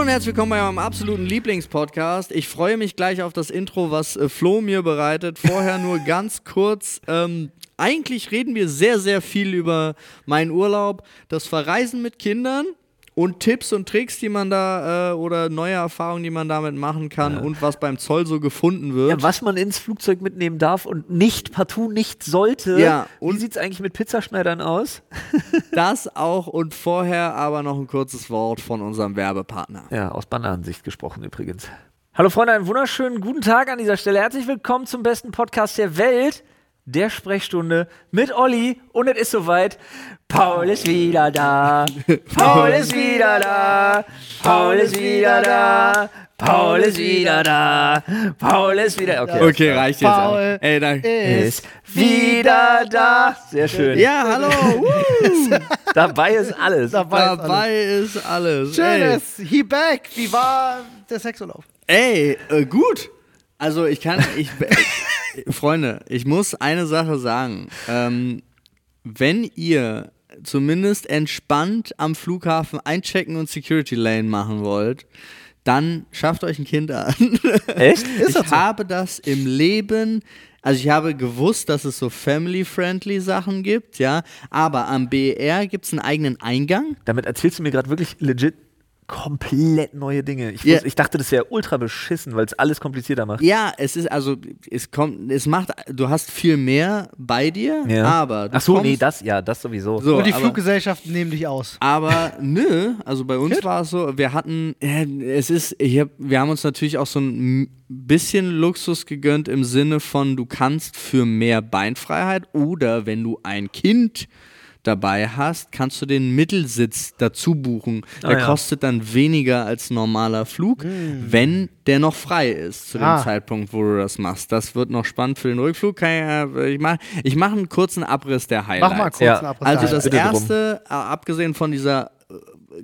Hallo und herzlich willkommen bei meinem absoluten Lieblingspodcast. Ich freue mich gleich auf das Intro, was äh, Flo mir bereitet. Vorher nur ganz kurz. Ähm, eigentlich reden wir sehr, sehr viel über meinen Urlaub, das Verreisen mit Kindern und Tipps und Tricks, die man da äh, oder neue Erfahrungen, die man damit machen kann Ja. und was beim Zoll so gefunden wird. Ja, was man ins Flugzeug mitnehmen darf und nicht partout nicht sollte. Ja, Wie und- sieht es eigentlich mit Pizzaschneidern aus? Das auch und vorher aber noch ein kurzes Wort von unserem Werbepartner. Ja, aus Bananensicht gesprochen übrigens. Hallo Freunde, einen wunderschönen guten Tag an dieser Stelle. Herzlich willkommen zum besten Podcast der Welt, der Sprechstunde mit Olli. Und es ist soweit. Paul ist wieder da. Paul ist wieder da. Paul ist wieder da. Paul ist wieder da. Paul ist wieder. Okay, Okay, reicht jetzt. Paul auch. Ey, danke. ist wieder da. Sehr schön. Ja, hallo. Dabei ist alles. Dabei, ist Dabei ist alles. alles. Schönes. He back. Wie war der Sexurlaub? Ey, ey äh, gut. Also ich kann, ich, Freunde, ich muss eine Sache sagen. Ähm, wenn ihr zumindest entspannt am Flughafen einchecken und Security Lane machen wollt, dann schafft euch ein Kind an. Echt? ich habe das im Leben, also ich habe gewusst, dass es so family-friendly Sachen gibt, ja, aber am BER gibt es einen eigenen Eingang. Damit erzählst du mir gerade wirklich legit komplett neue Dinge. Ich, Ja. wus- ich dachte, das wäre ultra beschissen, weil es alles komplizierter macht. Ja, es ist also, es kommt, es macht, du hast viel mehr bei dir, Ja. aber du Ach so, kommst, nee, das, ja, das sowieso. so, Und die aber, Fluggesellschaften nehmen dich aus. aber nö, also bei uns war es so, wir hatten, es ist, ich hab, wir haben uns natürlich auch so ein bisschen Luxus gegönnt im Sinne von, du kannst für mehr Beinfreiheit oder wenn du ein Kind dabei hast, kannst du den Mittelsitz dazu buchen. Der Ah, ja. kostet dann weniger als normaler Flug, wenn der noch frei ist zu dem Ah. Zeitpunkt, wo du das machst. Das wird noch spannend für den Rückflug. Ich, äh, mache ich mach einen kurzen Abriss der Highlights. Mach mal kurz Ja. einen Abriss. Also da. das erste, äh, abgesehen von dieser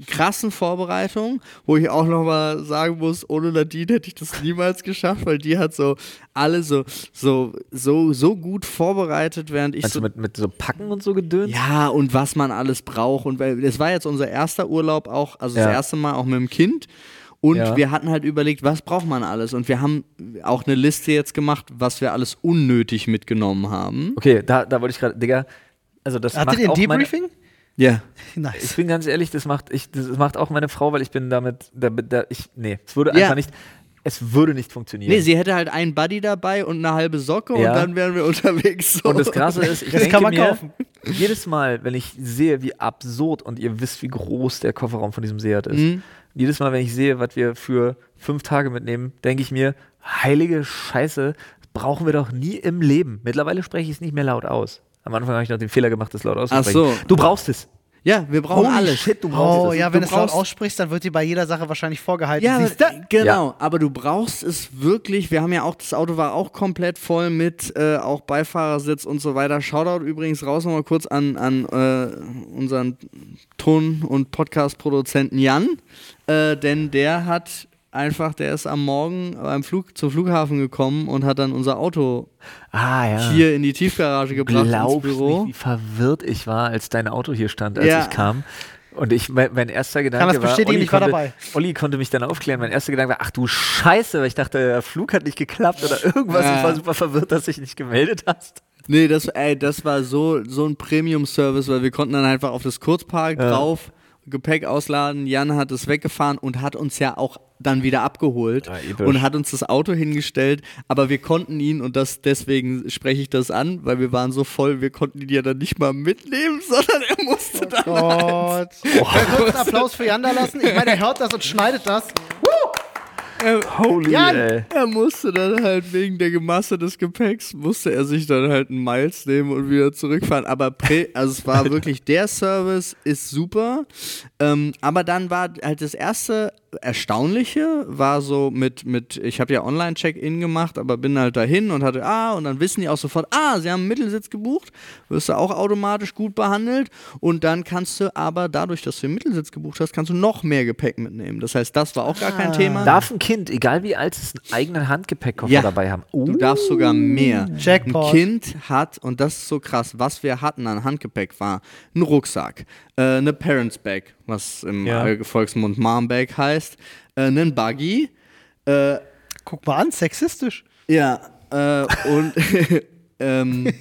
krassen Vorbereitung, wo ich auch noch mal sagen muss, ohne Nadine hätte ich das niemals geschafft, weil die hat so alle so so so so gut vorbereitet, während ich Meinst so du mit, mit so Packen und so gedöns? ja und was man alles braucht und weil das war jetzt unser erster Urlaub auch, also das Ja. erste Mal auch mit dem Kind. Und Ja. wir hatten halt überlegt, was braucht man alles? Und wir haben auch eine Liste jetzt gemacht, was wir alles unnötig mitgenommen haben. Okay, da, da wollte ich gerade, Digga, also das Hattet macht ihr ein auch meine, Ja. Ich Nice. bin ganz ehrlich, das macht, ich, das macht auch meine Frau, weil ich bin damit, da, da, ich, nee, es würde Ja. einfach nicht, es würde nicht funktionieren. Nee, sie hätte halt einen Buddy dabei und eine halbe Socke Ja. und dann wären wir unterwegs. So. Und das Krasse ist, ich Das denke kann man mir, kaufen. jedes Mal, wenn ich sehe, wie absurd und ihr wisst, wie groß der Kofferraum von diesem Seat ist, Mhm. jedes Mal, wenn ich sehe, was wir für fünf Tage mitnehmen, denke ich mir, heilige Scheiße, brauchen wir doch nie im Leben. Mittlerweile spreche ich es nicht mehr laut aus. Am Anfang habe ich noch den Fehler gemacht, das laut auszusprechen. so. Du brauchst es. Ja, wir brauchen Holy alles. shit, du brauchst Oh es. ja, wenn Du es laut aussprichst, dann wird dir bei jeder Sache wahrscheinlich vorgehalten. Ja, genau. Aber du brauchst es wirklich. Wir haben ja auch, das Auto war auch komplett voll mit äh, auch Beifahrersitz und so weiter. Shoutout übrigens raus nochmal kurz an, an äh, unseren Ton- und Podcast-Produzenten Jan. Äh, denn der hat einfach, der ist am Morgen beim Flug zum Flughafen gekommen und hat dann unser Auto Ah ja. hier in die Tiefgarage gebracht ins glaubst Büro. nicht, wie verwirrt ich war, als dein Auto hier stand, als Ja. ich kam. Und ich, mein, mein erster Gedanke das war, bestätigen, Olli ich war konnte, dabei. Olli konnte mich dann aufklären. Mein erster Gedanke war, ach du Scheiße, weil ich dachte, der Flug hat nicht geklappt oder irgendwas. Ja. Ich war super verwirrt, dass du dich nicht gemeldet hast. Nee, das, ey, das war so, so ein Premium-Service, weil wir konnten dann einfach auf das Kurzpark Ja. drauf, Gepäck ausladen. Jan hat es weggefahren und hat uns ja auch dann wieder abgeholt Ja, und hat uns das Auto hingestellt. Aber wir konnten ihn, und das deswegen spreche ich das an, weil wir waren so voll, wir konnten ihn ja dann nicht mal mitnehmen, sondern er musste dann. Gott. Ich will kurz einen Applaus für Jan da lassen. Ich meine, er hört das und schneidet das. Holy, Jan! ey. Er musste dann halt wegen der Gemasse des Gepäcks, musste er sich dann halt einen Miles nehmen und wieder zurückfahren. Aber prä, also es war wirklich, der Service ist super. Ähm, aber dann war halt das erste Erstaunliche, war so mit, mit ich habe ja Online-Check-In gemacht, aber bin halt dahin und hatte, ah, und dann wissen die auch sofort, ah, sie haben einen Mittelsitz gebucht, wirst du auch automatisch gut behandelt. Und dann kannst du aber dadurch, dass du den Mittelsitz gebucht hast, kannst du noch mehr Gepäck mitnehmen. Das heißt, das war auch gar kein Thema. Darf ein Kind, egal wie alt es ist, einen eigenen Handgepäckkoffer Ja. dabei haben? Oh. Du darfst sogar mehr. Jackpot. Ein Kind hat, und das ist so krass, was wir hatten an Handgepäck war ein Rucksack, äh, eine Parents Bag, was im Ja. Volksmund Mom Bag heißt, äh, einen Buggy. Äh, Guck mal an, sexistisch. ja, äh, und ähm,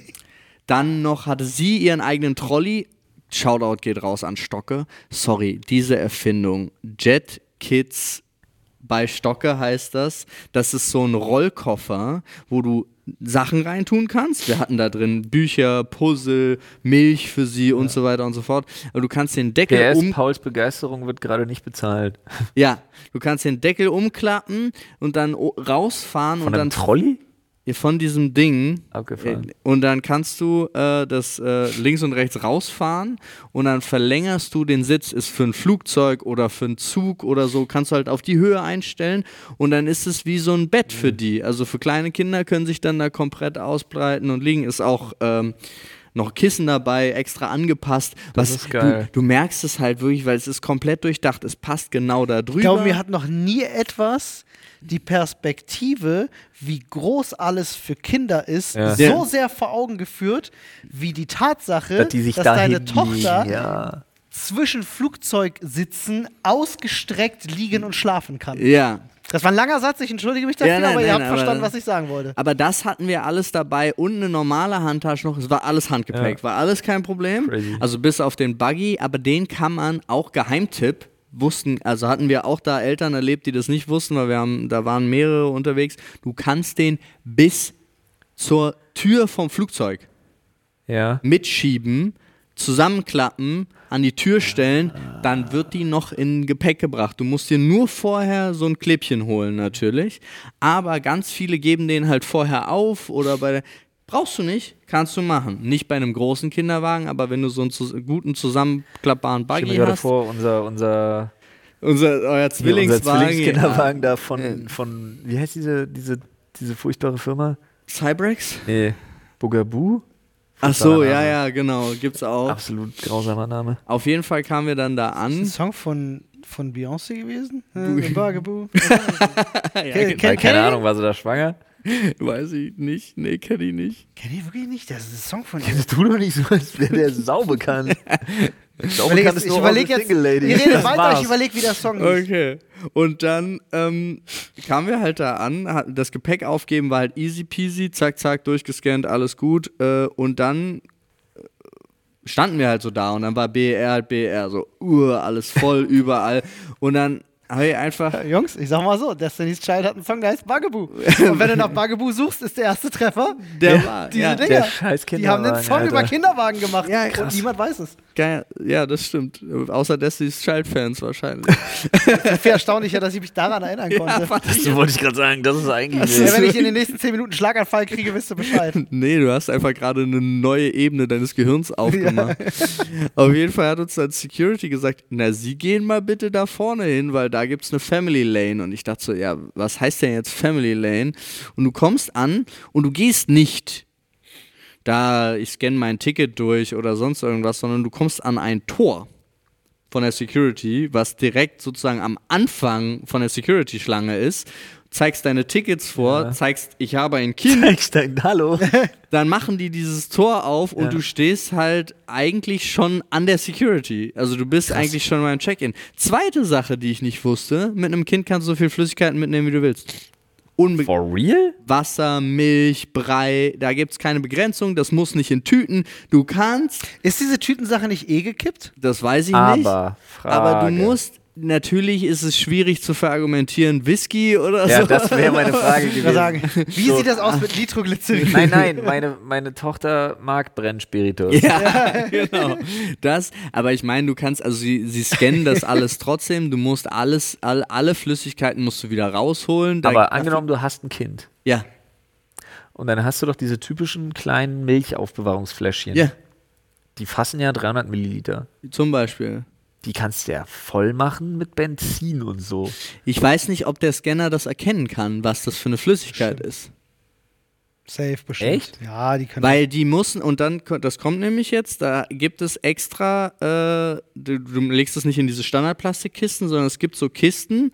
dann noch hatte sie ihren eigenen Trolley. Shoutout geht raus an Stocke. Sorry, diese Erfindung. Jet Kids bei Stocke heißt das. Das ist so ein Rollkoffer, wo du Sachen reintun kannst. Wir hatten da drin Bücher, Puzzle, Milch für sie und so weiter und so fort. Aber du kannst den Deckel PS, um Pauls Begeisterung wird gerade nicht bezahlt. ja, du kannst den Deckel umklappen und dann rausfahren Von und einem dann Trolley? Von diesem Ding Abgefahren. äh, und dann kannst du äh, das äh, links und rechts rausfahren und dann verlängerst du den Sitz, ist für ein Flugzeug oder für einen Zug oder so, kannst du halt auf die Höhe einstellen und dann ist es wie so ein Bett für Mhm. die. Also für kleine Kinder können sich dann da komplett ausbreiten und liegen. Ist auch ähm, noch Kissen dabei, extra angepasst. Das was ist geil. Du, du merkst es halt wirklich, weil es ist komplett durchdacht, es passt genau da drüber. Ich glaube, mir hat noch nie etwas die Perspektive, wie groß alles für Kinder ist, Ja. so sehr vor Augen geführt, wie die Tatsache, Dass die sich dass da deine Tochter Ja. zwischen Flugzeugsitzen ausgestreckt liegen und schlafen kann. ja, Das war ein langer Satz, ich entschuldige mich dafür, Ja, nein, aber ihr nein, habt aber- verstanden, was ich sagen wollte. Aber das hatten wir alles dabei und eine normale Handtasche noch. Es war alles Handgepäck, Ja. war alles kein Problem. Crazy. Also bis auf den Buggy, aber den kann man auch Geheimtipp wussten, also hatten wir auch da Eltern erlebt, die das nicht wussten, weil wir haben, da waren mehrere unterwegs. Du kannst den bis zur Tür vom Flugzeug Ja. mitschieben, zusammenklappen, an die Tür stellen, dann wird die noch in Gepäck gebracht. Du musst dir nur vorher so ein Klebchen holen, natürlich. Aber ganz viele geben den halt vorher auf oder bei der. Brauchst du nicht, kannst du machen. Nicht bei einem großen Kinderwagen, aber wenn du so einen zus guten zusammenklappbaren Ich stell mir Buggy gerade hast. vor, unser, unser, Unser, euer hier, unser Zwillingswagen. Zwillingskinderwagen da von, von, wie heißt diese, diese, diese furchtbare Firma? Cyberx? Nee, Bugaboo? Ach so, ja, ja, genau. Gibt's auch. Absolut grausamer Name. Auf jeden Fall kamen wir dann da Ist ein an. Song von, von Beyoncé gewesen? Äh, Bugaboo. Ja, genau. ke- Keine ich? Ahnung, war sie da schwanger? Weiß ich nicht. Nee, kenn ich nicht. Kenn ich wirklich nicht, das ist ein Song von ihr. Das tu doch nicht so, als wäre der saubekannt. Ich überlege jetzt, ich überleg jetzt ihr redet Das weiter, war's. ich überlege, wie der Song ist. Okay. Und dann ähm, kamen wir halt da an, das Gepäck aufgeben war halt easy peasy, zack, zack, durchgescannt, alles gut. Äh, und dann äh, standen wir halt so da und dann war BR halt BR, so, uh, alles voll, überall. Und dann ich einfach, Jungs, ich sag mal so, Destiny's Child hat einen Song, der heißt Bugaboo. Und wenn du nach Bugaboo suchst, ist der erste Treffer Der war, diese ja, Dinger. der scheiß die haben einen Song über Alter. Kinderwagen gemacht Ja, und niemand weiß es. geil, ja, das stimmt. Außer Destiny's Child-Fans wahrscheinlich. Viel erstaunlicher, dass ich mich daran erinnern konnte. ich Das wollte ich gerade sagen, das ist eigentlich. Ja, wenn ich in den nächsten 10 Minuten Schlaganfall kriege, wisst ihr Bescheid. Nee, du hast einfach gerade eine neue Ebene deines Gehirns aufgemacht. Auf jeden Fall hat uns dann Security gesagt, na, Sie gehen mal bitte da vorne hin, weil da gibt's eine Family Lane. Und ich dachte so, ja, was heißt denn jetzt Family Lane? Und du kommst an und du gehst nicht da, ich scanne mein Ticket durch oder sonst irgendwas, sondern du kommst an ein Tor von der Security, was direkt sozusagen am Anfang von der Security-Schlange ist, zeigst deine Tickets vor, Ja. zeigst, ich habe ein Kind, Ich denke, hallo. dann machen die dieses Tor auf und Ja. du stehst halt eigentlich schon an der Security. Also du bist eigentlich schon beim Check-in. Zweite Sache, die ich nicht wusste, mit einem Kind kannst du so viel Flüssigkeiten mitnehmen, wie du willst. Unbe For real? Wasser, Milch, Brei, da gibt es keine Begrenzung, das muss nicht in Tüten. Du kannst, Ist diese Tütensache nicht eh gekippt? das weiß ich nicht, Aber, Frage. aber du musst, natürlich ist es schwierig zu verargumentieren, Whisky oder Ja, so. das wäre meine Frage gewesen. sagen, wie So. sieht das aus mit Nitroglycerin? Nein, nein, meine, meine Tochter mag Brennspiritus. Ja, genau. Das, aber ich meine, du kannst, also sie, sie scannen das alles trotzdem, du musst alles, all, alle Flüssigkeiten musst du wieder rausholen. Da- Aber angenommen, du hast ein Kind. Ja, Und dann hast du doch diese typischen kleinen Milchaufbewahrungsfläschchen. ja, Die fassen ja 300 Milliliter. zum Beispiel. Die kannst du ja voll machen mit Benzin und so. Ich weiß nicht, ob der Scanner das erkennen kann, was das für eine Flüssigkeit ist. Safe bestimmt. Echt? Ja, die können. Weil die müssen, und dann, das kommt nämlich jetzt, da gibt es extra, äh, du, du legst es nicht in diese Standardplastikkisten, sondern es gibt so Kisten,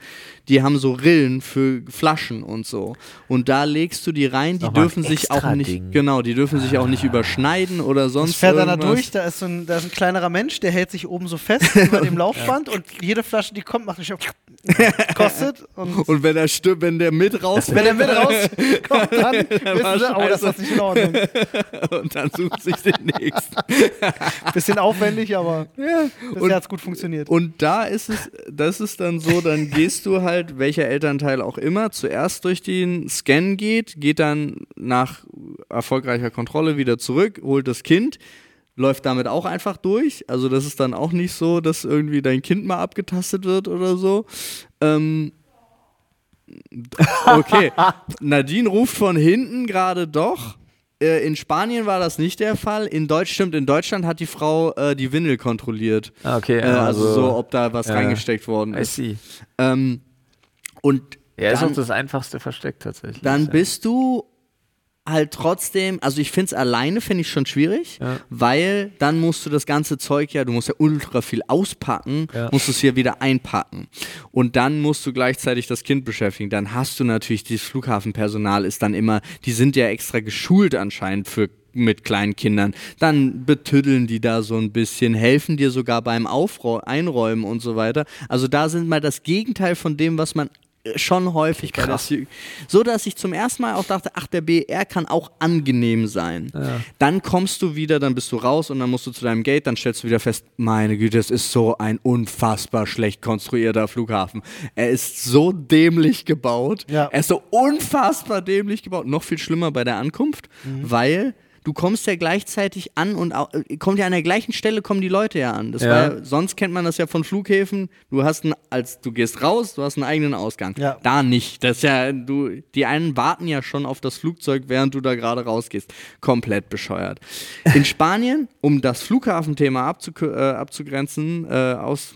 die haben so Rillen für Flaschen und so. Und da legst du die rein, die dürfen sich auch nicht, Ding. genau, die dürfen sich auch nicht überschneiden oder sonst das fährt dann da irgendwas. durch, da ist, so ein, da ist ein kleinerer Mensch, der hält sich oben so fest über dem Laufband und jede Flasche, die kommt, macht sich auf. kostet. Und Und wenn er stirbt, wenn der mit raus wenn er mit rauskommt, dann wissen sie, oh, das ist nicht in Ordnung. und dann sucht sich den nächsten. Bisschen aufwendig, aber Ja. bisher hat es gut funktioniert. und da ist es, das ist dann so, dann gehst du halt, welcher Elternteil auch immer, zuerst durch den Scan geht, geht dann nach erfolgreicher Kontrolle wieder zurück, holt das Kind, läuft damit auch einfach durch. Also das ist dann auch nicht so, dass irgendwie dein Kind mal abgetastet wird oder so. Ähm, okay. Nadine ruft von hinten gerade doch. Äh, In Spanien war das nicht der Fall. In Deutsch stimmt, in Deutschland hat die Frau äh, die Windel kontrolliert. Ah, okay, Äh, also, so, ob da was reingesteckt worden I ist. see. Ähm, und Ja, ist auch das einfachste Versteck tatsächlich. dann bist du halt trotzdem, also ich finde es alleine, finde ich schon schwierig, Ja. weil dann musst du das ganze Zeug ja, du musst ja ultra viel auspacken, Ja. musst es hier wieder einpacken. Und dann musst du gleichzeitig das Kind beschäftigen. Dann hast du natürlich, das Flughafenpersonal ist dann immer, die sind ja extra geschult anscheinend für mit kleinen Kindern, dann betüddeln die da so ein bisschen, helfen dir sogar beim Aufrau Einräumen und so weiter. Also da sind mal das Gegenteil von dem, was man schon häufig bei der Krass. So dass ich zum ersten Mal auch dachte, ach, der BR kann auch angenehm sein. Dann kommst du wieder, dann bist du raus und dann musst du zu deinem Gate, dann stellst du wieder fest, meine Güte, es ist so ein unfassbar schlecht konstruierter Flughafen. Er ist so dämlich gebaut. Ja. Er ist so unfassbar dämlich gebaut. Noch viel schlimmer bei der Ankunft, weil du kommst ja gleichzeitig an und au- äh, kommt ja an der gleichen Stelle kommen die Leute ja an. Das Ja. war ja, sonst kennt man das ja von Flughäfen. Du hast einen, als du gehst raus, du hast einen eigenen Ausgang. Ja. Da nicht. Das ist ja, du, die einen warten ja schon auf das Flugzeug, während du da gerade rausgehst. Komplett bescheuert. In Spanien, um das Flughafenthema abzuk äh, abzugrenzen, äh, aus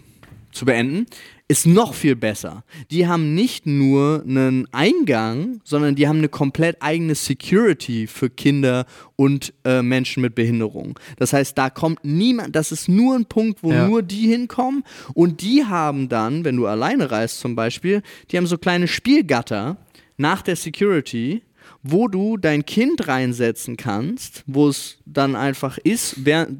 zu beenden, ist noch viel besser. Die haben nicht nur einen Eingang, sondern die haben eine komplett eigene Security für Kinder und äh, Menschen mit Behinderung. Das heißt, da kommt niemand, das ist nur ein Punkt, wo Ja. nur die hinkommen und die haben dann, wenn du alleine reist zum Beispiel, die haben so kleine Spielgatter nach der Security, wo du dein Kind reinsetzen kannst, wo es dann einfach ist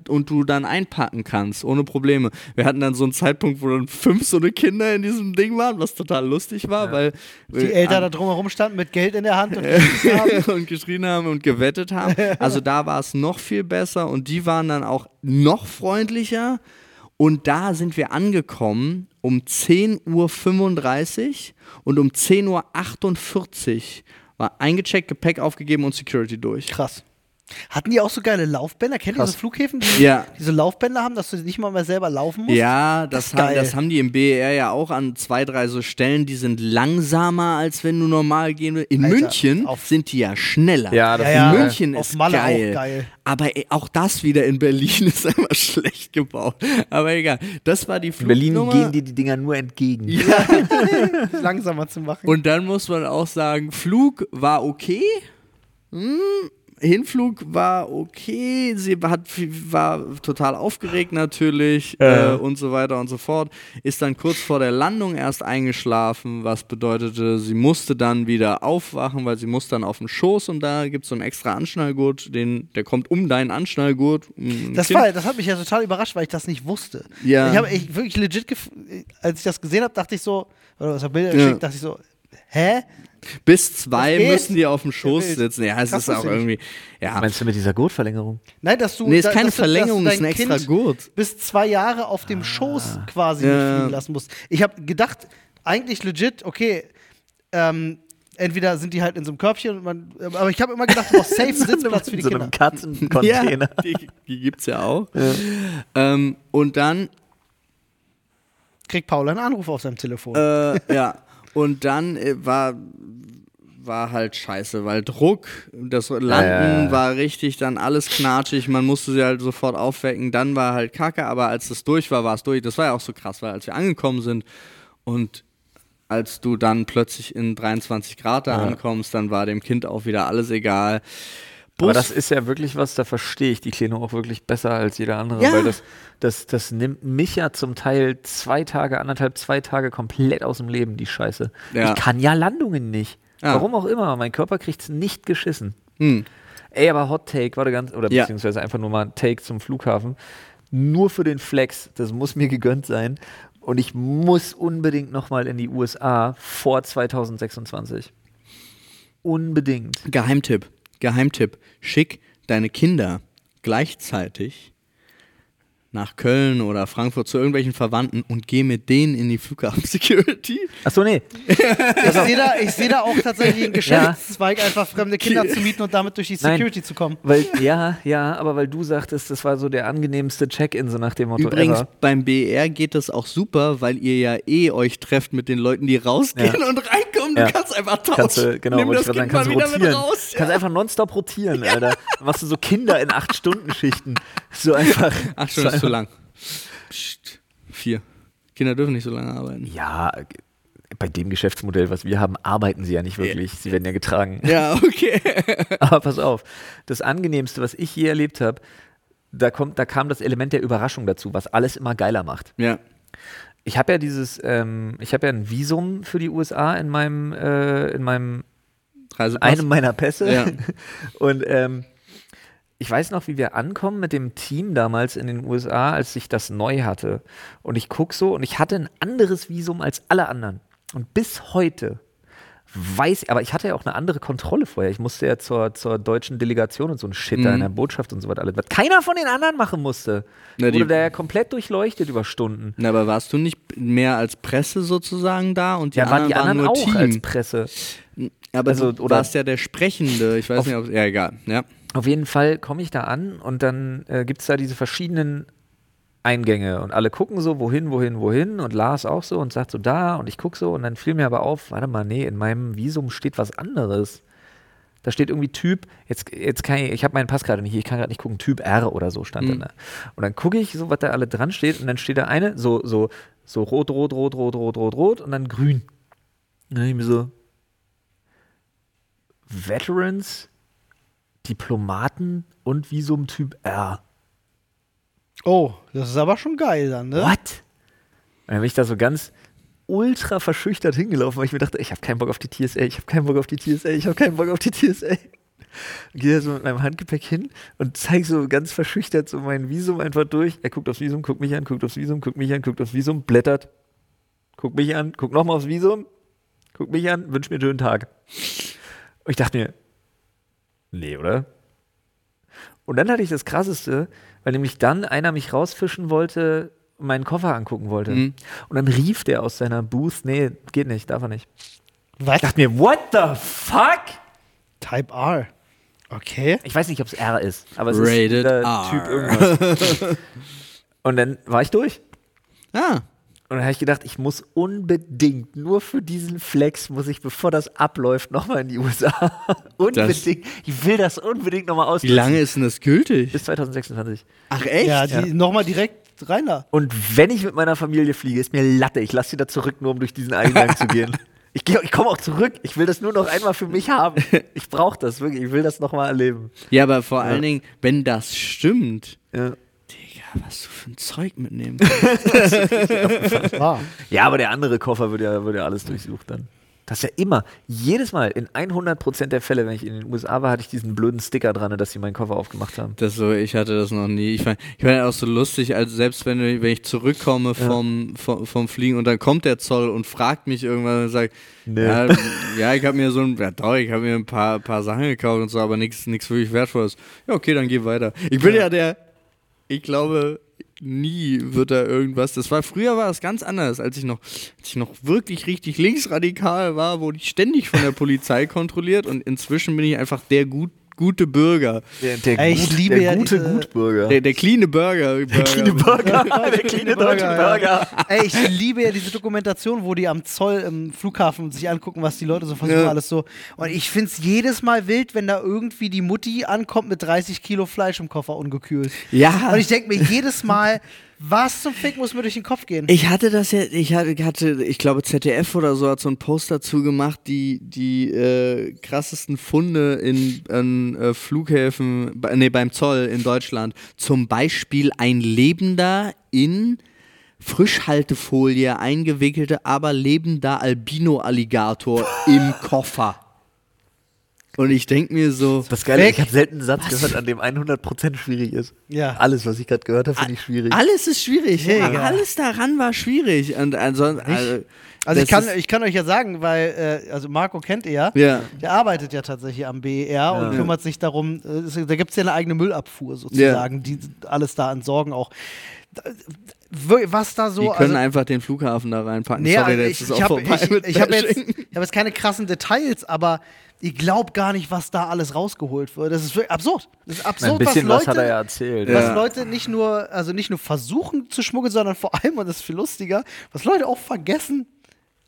und du dann einpacken kannst, ohne Probleme. Wir hatten dann so einen Zeitpunkt, wo dann fünf so eine Kinder in diesem Ding waren, was total lustig war, weil Die Eltern da drumherum standen mit Geld in der Hand und geschrien haben. und geschrien haben und gewettet haben. Also da war es noch viel besser und die waren dann auch noch freundlicher. Und da sind wir angekommen um 10.35 Uhr und um 10.48 Uhr war eingecheckt, Gepäck aufgegeben und Security durch. Krass. Hatten die auch so geile Laufbänder? Kennt ihr diese Flughäfen, die Ja. diese Laufbänder haben, dass du nicht mal mehr selber laufen musst? Ja, das, ist haben, geil. das haben die im BER ja auch an zwei, drei so Stellen, die sind langsamer, als wenn du normal gehen willst. In Alter, München auf- sind die ja schneller. Ja, das Ja, ist ja. In geil. München Auf ist Malle auch geil. geil. Aber ey, auch das wieder in Berlin ist einfach schlecht gebaut. Aber egal. Das war die In Berlin Flugnummer. gehen dir die Dinger nur entgegen. ja. Langsamer zu machen. Und dann muss man auch sagen, Flug war okay. Hm, Hinflug war okay, sie hat, war total aufgeregt natürlich Ja. äh, und so weiter und so fort. Ist dann kurz vor der Landung erst eingeschlafen, was bedeutete, sie musste dann wieder aufwachen, weil sie muss dann auf den Schoß und da gibt es so einen extra Anschnallgurt, den, der kommt um deinen Anschnallgurt. um Das, Kind. war, das hat mich ja total überrascht, weil ich das nicht wusste. Ja. Ich habe echt wirklich legit, als ich das gesehen habe, dachte ich so, oder was habe Bilder Ja. geschickt, dachte ich so, hä? Bis zwei müssen die auf dem Schoß sitzen. Ja, es Krass, ist auch irgendwie. Ja, Meinst du mit dieser Gurtverlängerung? Nein, dass du. nee, ist da- keine dass du- dass Verlängerung, ist ein extra Kind Gurt. Bis zwei Jahre auf dem Schoß quasi Ja. nicht fliegen lassen musst. Ich habe gedacht, eigentlich legit, okay, ähm, entweder sind die halt in so einem Körbchen, und man, aber ich habe immer gedacht, du brauchst safe Sitzplatz für die in so Kinder. einem Katzencontainer. Ja, die, die gibt es ja auch. Ähm, und dann, Kriegt Paul einen Anruf auf seinem Telefon. äh, ja, und dann äh, war, war halt scheiße, weil Druck, das Landen Ja, war richtig, dann alles knatschig, man musste sie halt sofort aufwecken, dann war halt kacke, aber als es durch war, war es durch. Das war ja auch so krass, weil als wir angekommen sind und als du dann plötzlich in 23 Grad da Ja. ankommst, dann war dem Kind auch wieder alles egal. Aber Bus- das ist ja wirklich was, da verstehe ich die Kleine auch wirklich besser als jeder andere, Ja. weil das, das, das nimmt mich ja zum Teil zwei Tage, anderthalb, zwei Tage komplett aus dem Leben, die Scheiße. Ja. Ich kann ja Landungen nicht. Ah. Warum auch immer, mein Körper kriegt es nicht geschissen. Hm. Ey, aber Hot Take, warte ganz, oder Ja. beziehungsweise einfach nur mal ein Take zum Flughafen. Nur für den Flex, das muss mir gegönnt sein. Und ich muss unbedingt nochmal in die USA vor 2026. Unbedingt. Geheimtipp, Geheimtipp. Schick deine Kinder gleichzeitig nach Köln oder Frankfurt zu irgendwelchen Verwandten und geh mit denen in die Flughafen-Security. Achso, nee. Ich sehe da, ich seh da auch tatsächlich einen Geschäftszweig, einfach fremde Kinder zu mieten und damit durch die Nein. Security zu kommen. Weil, ja, ja, aber weil du sagtest, das war so der angenehmste Check-in, so nach dem Motto Übrigens, ever. beim BR geht das auch super, weil ihr ja eh euch trefft mit den Leuten, die rausgehen und reinkommen. Ja. Du kannst einfach tauschen. Kannst du, genau, Nimm das Kind mal kannst du wieder rotieren. mit raus. Kannst einfach nonstop rotieren, Alter. Dann machst du so Kinder in 8-Stunden-Schichten. So einfach. Ach, schon so ist zu lang. Psst. Vier. Kinder dürfen nicht so lange arbeiten. Ja, bei dem Geschäftsmodell, was wir haben, arbeiten sie ja nicht wirklich. Sie werden ja getragen. Ja, okay. Aber pass auf, das Angenehmste, was ich je erlebt habe, da, kommt, da kam das Element der Überraschung dazu, was alles immer geiler macht. Ja. Ich habe ja dieses, ähm, ich habe ja ein Visum für die USA in meinem, äh, in meinem, Reisepass. einem meiner Pässe. Ja. Und ähm, ich weiß noch, wie wir ankommen mit dem Team damals in den USA, als ich das neu hatte. Und ich gucke so und ich hatte ein anderes Visum als alle anderen. Und bis heute weiß, aber ich hatte ja auch eine andere Kontrolle vorher. Ich musste ja zur, zur deutschen Delegation und so ein Shit da in der Botschaft und so weiter. alles, Was keiner von den anderen machen musste. Na, Wurde da ja komplett durchleuchtet über Stunden. Na, aber warst du nicht mehr als Presse sozusagen da und die Ja, waren anderen die anderen nur auch Team? als Presse. aber also, du oder- warst ja der Sprechende. Ich weiß nicht, ob. Ja, egal. Ja. Auf jeden Fall komme ich da an und dann äh, gibt es da diese verschiedenen Eingänge und alle gucken so, wohin, wohin, wohin und Lars auch so und sagt so da und ich gucke so und dann fiel mir aber auf, warte mal, nee, in meinem Visum steht was anderes. Da steht irgendwie Typ, jetzt, jetzt kann ich, ich habe meinen Pass gerade nicht, hier, ich kann gerade nicht gucken, Typ R oder so stand da. Ne? Und dann gucke ich so, was da alle dran steht und dann steht da eine, so, so, so rot, rot, rot, rot, rot, rot, rot und dann grün. Und dann ich mir so, Veterans, Diplomaten und Visum Typ R. Oh, das ist aber schon geil dann, ne? What? Und dann bin ich da so ganz ultra verschüchtert hingelaufen, weil ich mir dachte, ich habe keinen Bock auf die TSA, ich habe keinen Bock auf die TSA, ich habe keinen Bock auf die TSA. Gehe da so mit meinem Handgepäck hin und zeige so ganz verschüchtert so mein Visum einfach durch. Er guckt aufs Visum, guckt mich an, guckt aufs Visum, guckt mich an, guckt aufs Visum, blättert, guckt mich an, guckt nochmal aufs Visum, guckt mich an, wünscht mir einen schönen Tag. Und ich dachte mir, nee, oder? Und dann hatte ich das Krasseste, weil nämlich dann einer mich rausfischen wollte, und meinen Koffer angucken wollte. Mhm. Und dann rief der aus seiner Booth, nee, geht nicht, darf er nicht. Was? Ich dachte mir, what the fuck? Type R. Okay. Ich weiß nicht, ob es R ist, aber es Rated ist dieser R. Typ irgendwas. Und dann war ich durch. Ah. Und dann habe ich gedacht, ich muss unbedingt, nur für diesen Flex, muss ich, bevor das abläuft, nochmal in die USA. unbedingt. ich will das unbedingt nochmal Wie ausnutzen. lange ist denn das gültig? Bis 2026. Ach, echt? Ja, die nochmal direkt rein da. Und wenn ich mit meiner Familie fliege, ist mir Latte. Ich lasse sie da zurück, nur um durch diesen Eingang zu gehen. Ich, geh- ich komme auch zurück. Ich will das nur noch einmal für mich haben. Ich brauche das wirklich. Ich will das nochmal erleben. Ja, aber vor allen Dingen, wenn das stimmt, Ja. Was du für ein Zeug mitnehmen. Ja, aber der andere Koffer wird ja, wird ja alles durchsucht dann. Das ist ja immer, jedes Mal, in 100% der Fälle, wenn ich in den USA war, hatte ich diesen blöden Sticker dran, dass sie meinen Koffer aufgemacht haben. Das so, ich hatte das noch nie. Ich fand, ich fand auch so lustig, als selbst wenn, wenn ich zurückkomme vom, vom, vom Fliegen und dann kommt der Zoll und fragt mich irgendwann und sagt, ja, ja, ich habe mir so ein, ja doch, ich habe mir ein paar, paar Sachen gekauft und so, aber nichts nichts wirklich Wertvolles. Ja, okay, dann geh weiter. Ich bin ja, der, ich glaube, nie wird da irgendwas. Das war früher war das ganz anders, als ich noch, als ich noch wirklich richtig linksradikal war, wurde ich ständig von der Polizei kontrolliert und inzwischen bin ich einfach der gut, gute Bürger. Der, der, Ey, ich gut, liebe der ja gute diese- Gutbürger. Der, der cleane Burger. Der cleane Burger. der cleane deutsche Burger. Ey, ich liebe ja diese Dokumentation, wo die am Zoll im Flughafen sich angucken, was die Leute so versuchen, Ja. alles so. Und ich find's jedes Mal wild, wenn da irgendwie die Mutti ankommt mit 30 Kilo Fleisch im Koffer ungekühlt. Ja. Und ich denke mir jedes Mal, was zum Fick muss mir durch den Kopf gehen? Ich hatte das ja, ich hatte, ich glaube ZDF oder so hat so einen Post dazu gemacht, die die äh, krassesten Funde in, an äh, Flughäfen, nee, beim Zoll in Deutschland. Zum Beispiel ein lebender in Frischhaltefolie eingewickelte, aber lebender Albino-Alligator im Koffer. Und ich denke mir so, Das Geile, Weg. ich habe selten einen Satz gehört, an dem 100% schwierig ist. Ja. Alles, was ich gerade gehört habe, finde ich schwierig. alles ist schwierig. Mega. Ja, alles daran war schwierig. Und ansonsten, also, Also ich das kann, ich kann euch ja sagen, weil, äh, also Marco kennt ihr ja. Ja. Der arbeitet ja tatsächlich am BER und Ja. kümmert sich darum, äh, da gibt es ja eine eigene Müllabfuhr sozusagen, die alles da entsorgen auch. Was da so. die können also, einfach den Flughafen da reinpacken. nee, Sorry, also ich, ist ich auch habe vorbei ich, ich hab jetzt, hab jetzt keine krassen Details, aber ich glaube gar nicht, was da alles rausgeholt wird. Das ist wirklich absurd. Das ist absurd, Ein bisschen was was, Leute, hat er ja erzählt. was Ja. Leute nicht nur, also nicht nur versuchen zu schmuggeln, sondern vor allem, und das ist viel lustiger, was Leute auch vergessen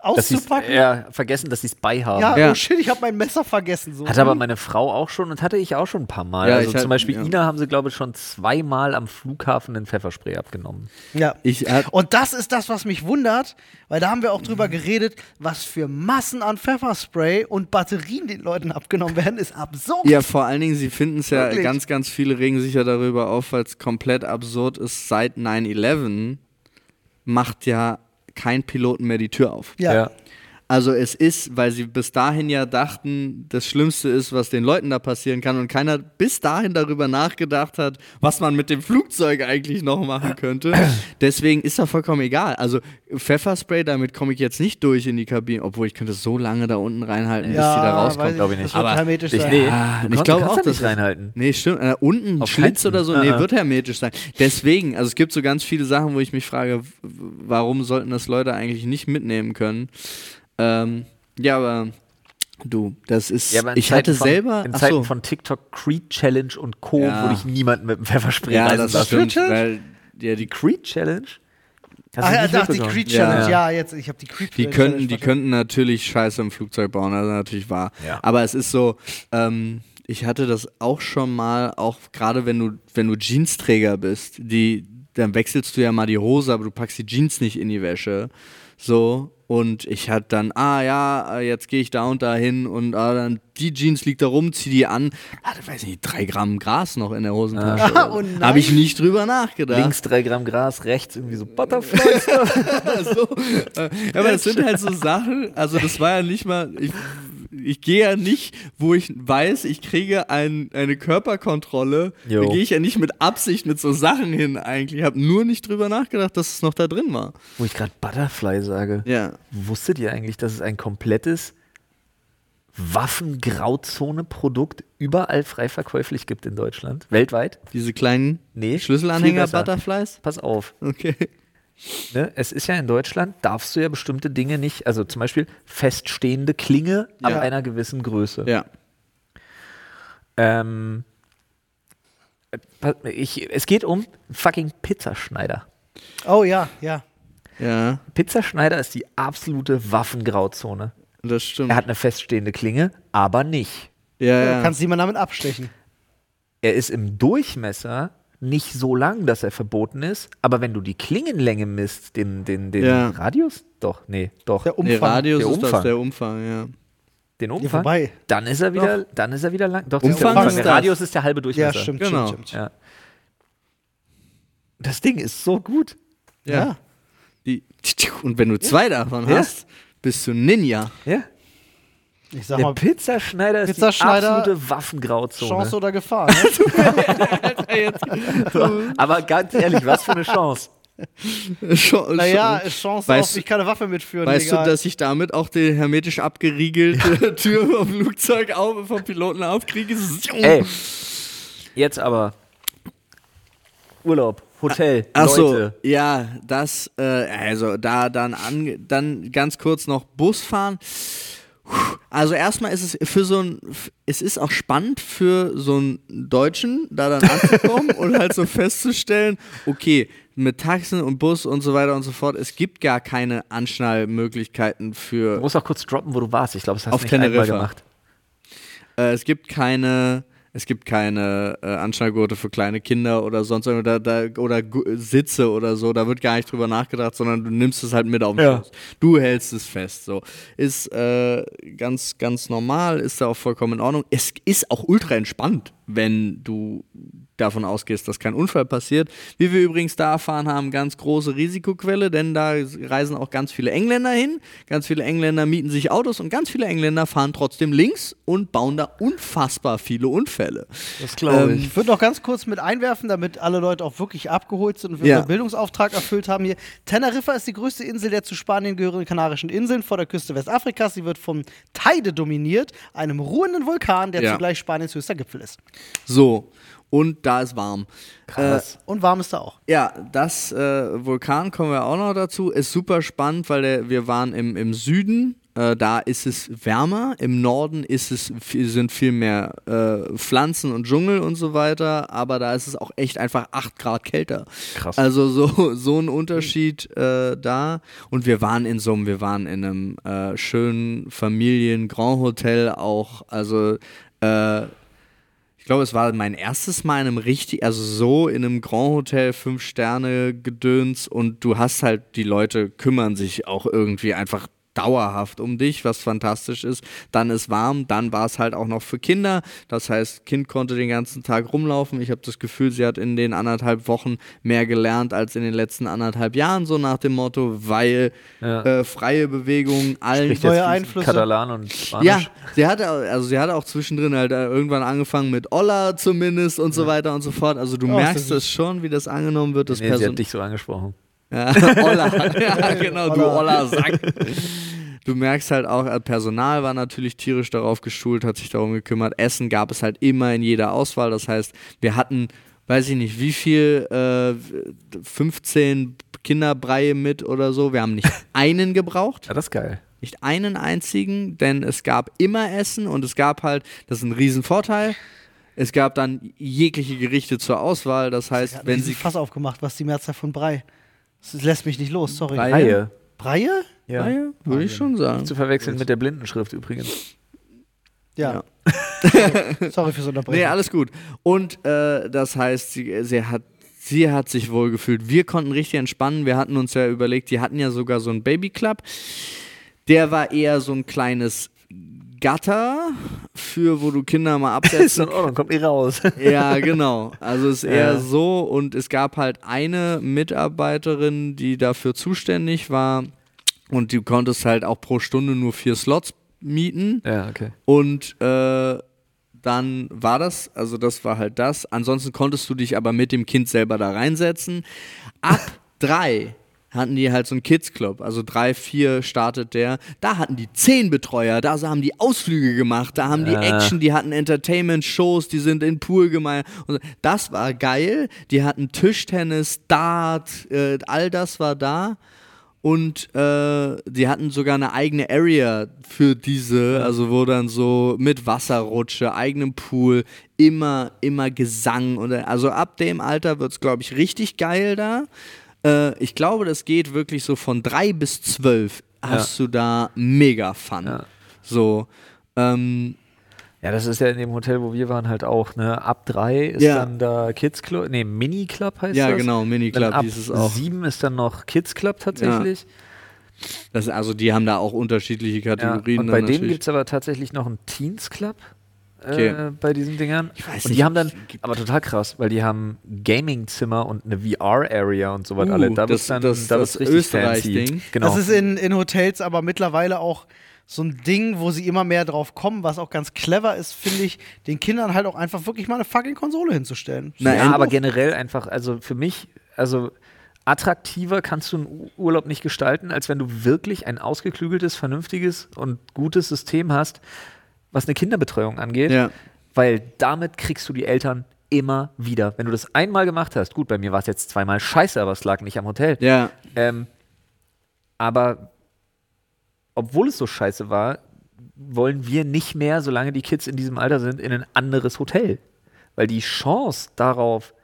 auszupacken. ja, vergessen, dass sie es bei haben. Ja, Ja. oh shit, ich habe mein Messer vergessen. So. Hatte aber meine Frau auch schon und hatte ich auch schon ein paar Mal. Ja, also halt- zum Beispiel ja. Ina haben sie, glaube ich, schon zweimal am Flughafen den Pfefferspray abgenommen. ja. Ich, Und das ist das, was mich wundert, weil da haben wir auch drüber geredet, was für Massen an Pfefferspray und Batterien den Leuten abgenommen werden, ist absurd. ja, vor allen Dingen, sie finden es ja, Wirklich? ganz, ganz viele regen sich ja darüber auf, weil es komplett absurd ist. Seit 9-11 macht ja kein Piloten mehr die Tür auf. Ja. Also es ist, weil sie bis dahin ja dachten, das Schlimmste ist, was den Leuten da passieren kann und keiner bis dahin darüber nachgedacht hat, was man mit dem Flugzeug eigentlich noch machen könnte. Deswegen ist das vollkommen egal. Also Pfefferspray, damit komme ich jetzt nicht durch in die Kabine, obwohl ich könnte es so lange da unten reinhalten, bis die da rauskommt. weiß glaub ich nicht. Aber hermetisch Ich, sein. nee, Ah, ich glaube auch, da dass reinhalten. Nee, stimmt. Äh, unten ein Auf Schlitz keinen- oder so. Ah, Nee, ah. wird hermetisch sein. Deswegen, also es gibt so ganz viele Sachen, wo ich mich frage, warum sollten das Leute eigentlich nicht mitnehmen können? Ähm, ja, aber du, das ist. Ja, ich Zeiten hatte von, selber. In Zeiten so. von TikTok, Creed Challenge und Co. Ja. würde ich niemanden mit dem Pfefferspray ja, das lassen. stimmt. Weil, ja, die, Creed Challenge? Ach, ja, ach, die? Creed Ja. Challenge. Ja, jetzt, ich habe die Creed die Challenge könnten, die könnten natürlich Scheiße im Flugzeug bauen, also natürlich wahr. Ja. Aber es ist so, ähm, ich hatte das auch schon mal, auch gerade wenn du, wenn du Jeansträger bist, die, dann wechselst du ja mal die Hose, aber du packst die Jeans nicht in die Wäsche. So, und ich hatte dann, ah ja, jetzt gehe ich da und da hin und ah, dann die Jeans liegt da rum, zieh die an. Ah, da weiß ich nicht, drei Gramm Gras noch in der Hosentasche. Ah, oh. Habe ich nicht drüber nachgedacht. Links drei Gramm Gras, rechts irgendwie so Butterflies. so. äh, Ja, aber das sind halt so Sachen, also das war ja nicht mal, ich, ich gehe ja nicht, wo ich weiß, ich kriege ein, eine Körperkontrolle, Jo. da gehe ich ja nicht mit Absicht mit so Sachen hin eigentlich. Ich habe nur nicht drüber nachgedacht, dass es noch da drin war. Wo ich gerade Butterfly sage. Ja. Wusstet ihr eigentlich, dass es ein komplettes Waffengrauzone-Produkt überall frei verkäuflich gibt in Deutschland? Weltweit? Diese kleinen Nee, Schlüsselanhänger. Butterflies? Pass auf. Okay. Ne? Es ist ja in Deutschland, darfst du ja bestimmte Dinge nicht, also zum Beispiel feststehende Klinge ab Ja. einer gewissen Größe. Ja. Ähm, äh, ich, es geht um fucking Pizzaschneider. Oh ja, ja. Ja, Pizzaschneider ist die absolute Waffengrauzone. das stimmt. Er hat eine feststehende Klinge, aber nicht. ja, Du ja. kannst niemand damit abstechen. Er ist im Durchmesser nicht so lang, dass er verboten ist, aber wenn du die Klingenlänge misst, den, den, den Ja. Radius, doch, nee, doch, Der Umfang. Radius Der ist das Umfang. der Umfang, ja. den Ja, Umfang, vorbei. dann ist er wieder, dann ist er wieder lang. Doch, das ist der Umfang Umfang. ist Der. Radius ist der halbe Durchmesser. Ja, stimmt, Genau. stimmt, stimmt. Ja. Das Ding ist so gut. Ja. Die, und wenn du zwei davon Ja. hast, bist du Ninja. Ja. Ich sag Der mal, Pizzaschneider ist Pizzaschneider, die absolute Waffengrauzone. Chance oder Gefahr. Ne? Aber ganz ehrlich, was für eine Chance. Schon- naja, Chance Weißt auf, du- ich kann eine Waffe mitführen. Weißt egal. du, dass ich damit auch die hermetisch abgeriegelte Tür vom Flugzeug auf, vom Piloten aufkriege? Ey, jetzt aber Urlaub, Hotel, Achso, Leute. ja, das, äh, also da dann an, dann ganz kurz noch Bus fahren. Also erstmal ist es für so ein, es ist auch spannend für so einen Deutschen, da dann anzukommen und halt so festzustellen, okay, mit Taxen und Bus und so weiter und so fort, es gibt gar keine Anschnallmöglichkeiten Du für, musst auch kurz droppen, wo du warst. Ich glaube, das hast du nicht einmal Teneriffa. gemacht. äh, es gibt keine, es gibt keine äh, Anschnallgurte für kleine Kinder oder sonst irgendwas, da, oder Sitze oder so, da wird gar nicht drüber nachgedacht, sondern du nimmst es halt mit auf den Ja. Schoß. Du hältst es fest, so. Ist äh, ganz, ganz normal, ist da auch vollkommen in Ordnung. Es ist auch ultra entspannt, wenn du davon ausgehst, dass kein Unfall passiert. Wie wir übrigens da erfahren haben, ganz große Risikoquelle, denn da reisen auch ganz viele Engländer hin. Ganz viele Engländer mieten sich Autos und ganz viele Engländer fahren trotzdem links und bauen da unfassbar viele Unfälle. Das glaube Ich würde noch ganz kurz mit einwerfen, damit alle Leute auch wirklich abgeholt sind und wir Ja. unseren Bildungsauftrag erfüllt haben hier. Teneriffa ist die größte Insel der zu Spanien gehörigen Kanarischen Inseln vor der Küste Westafrikas. Sie wird vom Teide dominiert, einem ruhenden Vulkan, der Ja. zugleich Spaniens höchster Gipfel ist. So, und da ist warm. Krass. Und warm ist da auch. Ja, das äh, Vulkan kommen wir auch noch dazu. Ist super spannend, weil der, wir waren im, im Süden. Äh, da ist es wärmer. Im Norden ist es, sind viel mehr äh, Pflanzen und Dschungel und so weiter. Aber da ist es auch echt einfach 8 Grad kälter. Krass. Also so, so ein Unterschied äh, da. Und wir waren in so einem, wir waren in einem äh, schönen Familien-Grand Hotel auch. Also äh, glaube, es war mein erstes Mal in einem richtig, also so in einem Grand Hotel, fünf Sterne Gedöns und du hast halt, die Leute kümmern sich auch irgendwie einfach dauerhaft um dich, was fantastisch ist. Dann ist warm, dann war es halt auch noch für Kinder. Das heißt, Kind konnte den ganzen Tag rumlaufen. Ich habe das Gefühl, sie hat in den anderthalb Wochen mehr gelernt als in den letzten anderthalb Jahren, so nach dem Motto, weil Ja. äh, freie Bewegung allen Spricht Neue Einflüsse. Katalan und Spanisch. ja, sie hatte, also sie hatte auch zwischendrin halt äh, irgendwann angefangen mit Olla zumindest und so weiter und so fort. Also du Oh, merkst das es schon, wie das angenommen wird, das Nee, sie Person. hat dich so angesprochen. Ja, Olla. ja, genau, du Olla. Olla Sack. Du merkst halt auch, äh, Personal war natürlich tierisch darauf geschult, hat sich darum gekümmert. Essen gab es halt immer in jeder Auswahl. Das heißt, wir hatten, weiß ich nicht, wie viel, äh, 15 Kinderbreie mit oder so. Wir haben nicht einen gebraucht. Ja, das ist geil. Nicht einen einzigen, denn es gab immer Essen und es gab halt, das ist ein Riesenvorteil, es gab dann jegliche Gerichte zur Auswahl. Das heißt, wenn sie. Fass aufgemacht, was die Mehrzahl von Brei? Das lässt mich nicht los, sorry. Brei? Reihe. Breie? Ja. Ja, würde ich schon sagen. Zu verwechseln mit der Blindenschrift übrigens. Ja. sorry fürs Unterbrechen. Nee, alles gut. Und äh, das heißt, sie, sie, hat, sie hat sich wohl gefühlt. Wir konnten richtig entspannen. Wir hatten uns ja überlegt, die hatten ja sogar so einen Babyclub. Der war eher so ein kleines Gatter für, wo du Kinder mal Ist absetzen in Ordnung, kommt eh raus. Ja, genau. Also es ist eher Ja. so und es gab halt eine Mitarbeiterin, die dafür zuständig war und du konntest halt auch pro Stunde nur vier Slots mieten ja, okay. und äh, dann war das, also das war halt das. Ansonsten konntest du dich aber mit dem Kind selber da reinsetzen. Ab drei hatten die halt so einen Kids Club, also drei, vier startet der. Da hatten die zehn Betreuer, da haben die Ausflüge gemacht, da haben die Ah. Action, die hatten Entertainment-Shows, die sind in Pool gemeint. Und so. das war geil. Die hatten Tischtennis, Dart, äh, all das war da. Und äh, die hatten sogar eine eigene Area für diese, also wo dann so mit Wasserrutsche, eigenem Pool, immer, immer Gesang. Und, äh, also ab dem Alter wird es, glaube ich, richtig geil da. Äh, ich glaube, das geht wirklich so von drei bis zwölf hast du da mega Fun. Ja. So. Ähm, Ja, das ist ja in dem Hotel, wo wir waren, halt auch, ne? Ab drei ist Ja. dann da Kids Club, nee, Mini Club heißt ja, das. genau, Miniclub Dann ab hieß es auch. sieben ist dann noch Kids Club tatsächlich. Das, also die haben da auch unterschiedliche Ja. Kategorien. Und bei denen gibt es aber tatsächlich noch einen Teens Club. Okay. Äh, bei diesen Dingern. Ich weiß und nicht, die haben dann, aber total krass, weil die haben Gaming-Zimmer und eine VR-Area und so was Uh, alle. Da das- dann, das- da das richtig Österreich-Ding. fancy. Genau. Das ist in, in Hotels aber mittlerweile auch so ein Ding, wo sie immer mehr drauf kommen, was auch ganz clever ist, finde ich, den Kindern halt auch einfach wirklich mal eine fucking Konsole hinzustellen. Na, ja, end- aber generell einfach, also für mich, also attraktiver kannst du einen Urlaub nicht gestalten, als wenn du wirklich ein ausgeklügeltes, vernünftiges und gutes System hast, was eine Kinderbetreuung angeht. Ja. Weil damit kriegst du die Eltern immer wieder. Wenn du das einmal gemacht hast, gut, bei mir war es jetzt zweimal scheiße, aber es lag nicht am Hotel. Ja, Ähm, aber obwohl es so scheiße war, wollen wir nicht mehr, solange die Kids in diesem Alter sind, in ein anderes Hotel. Weil die Chance darauf,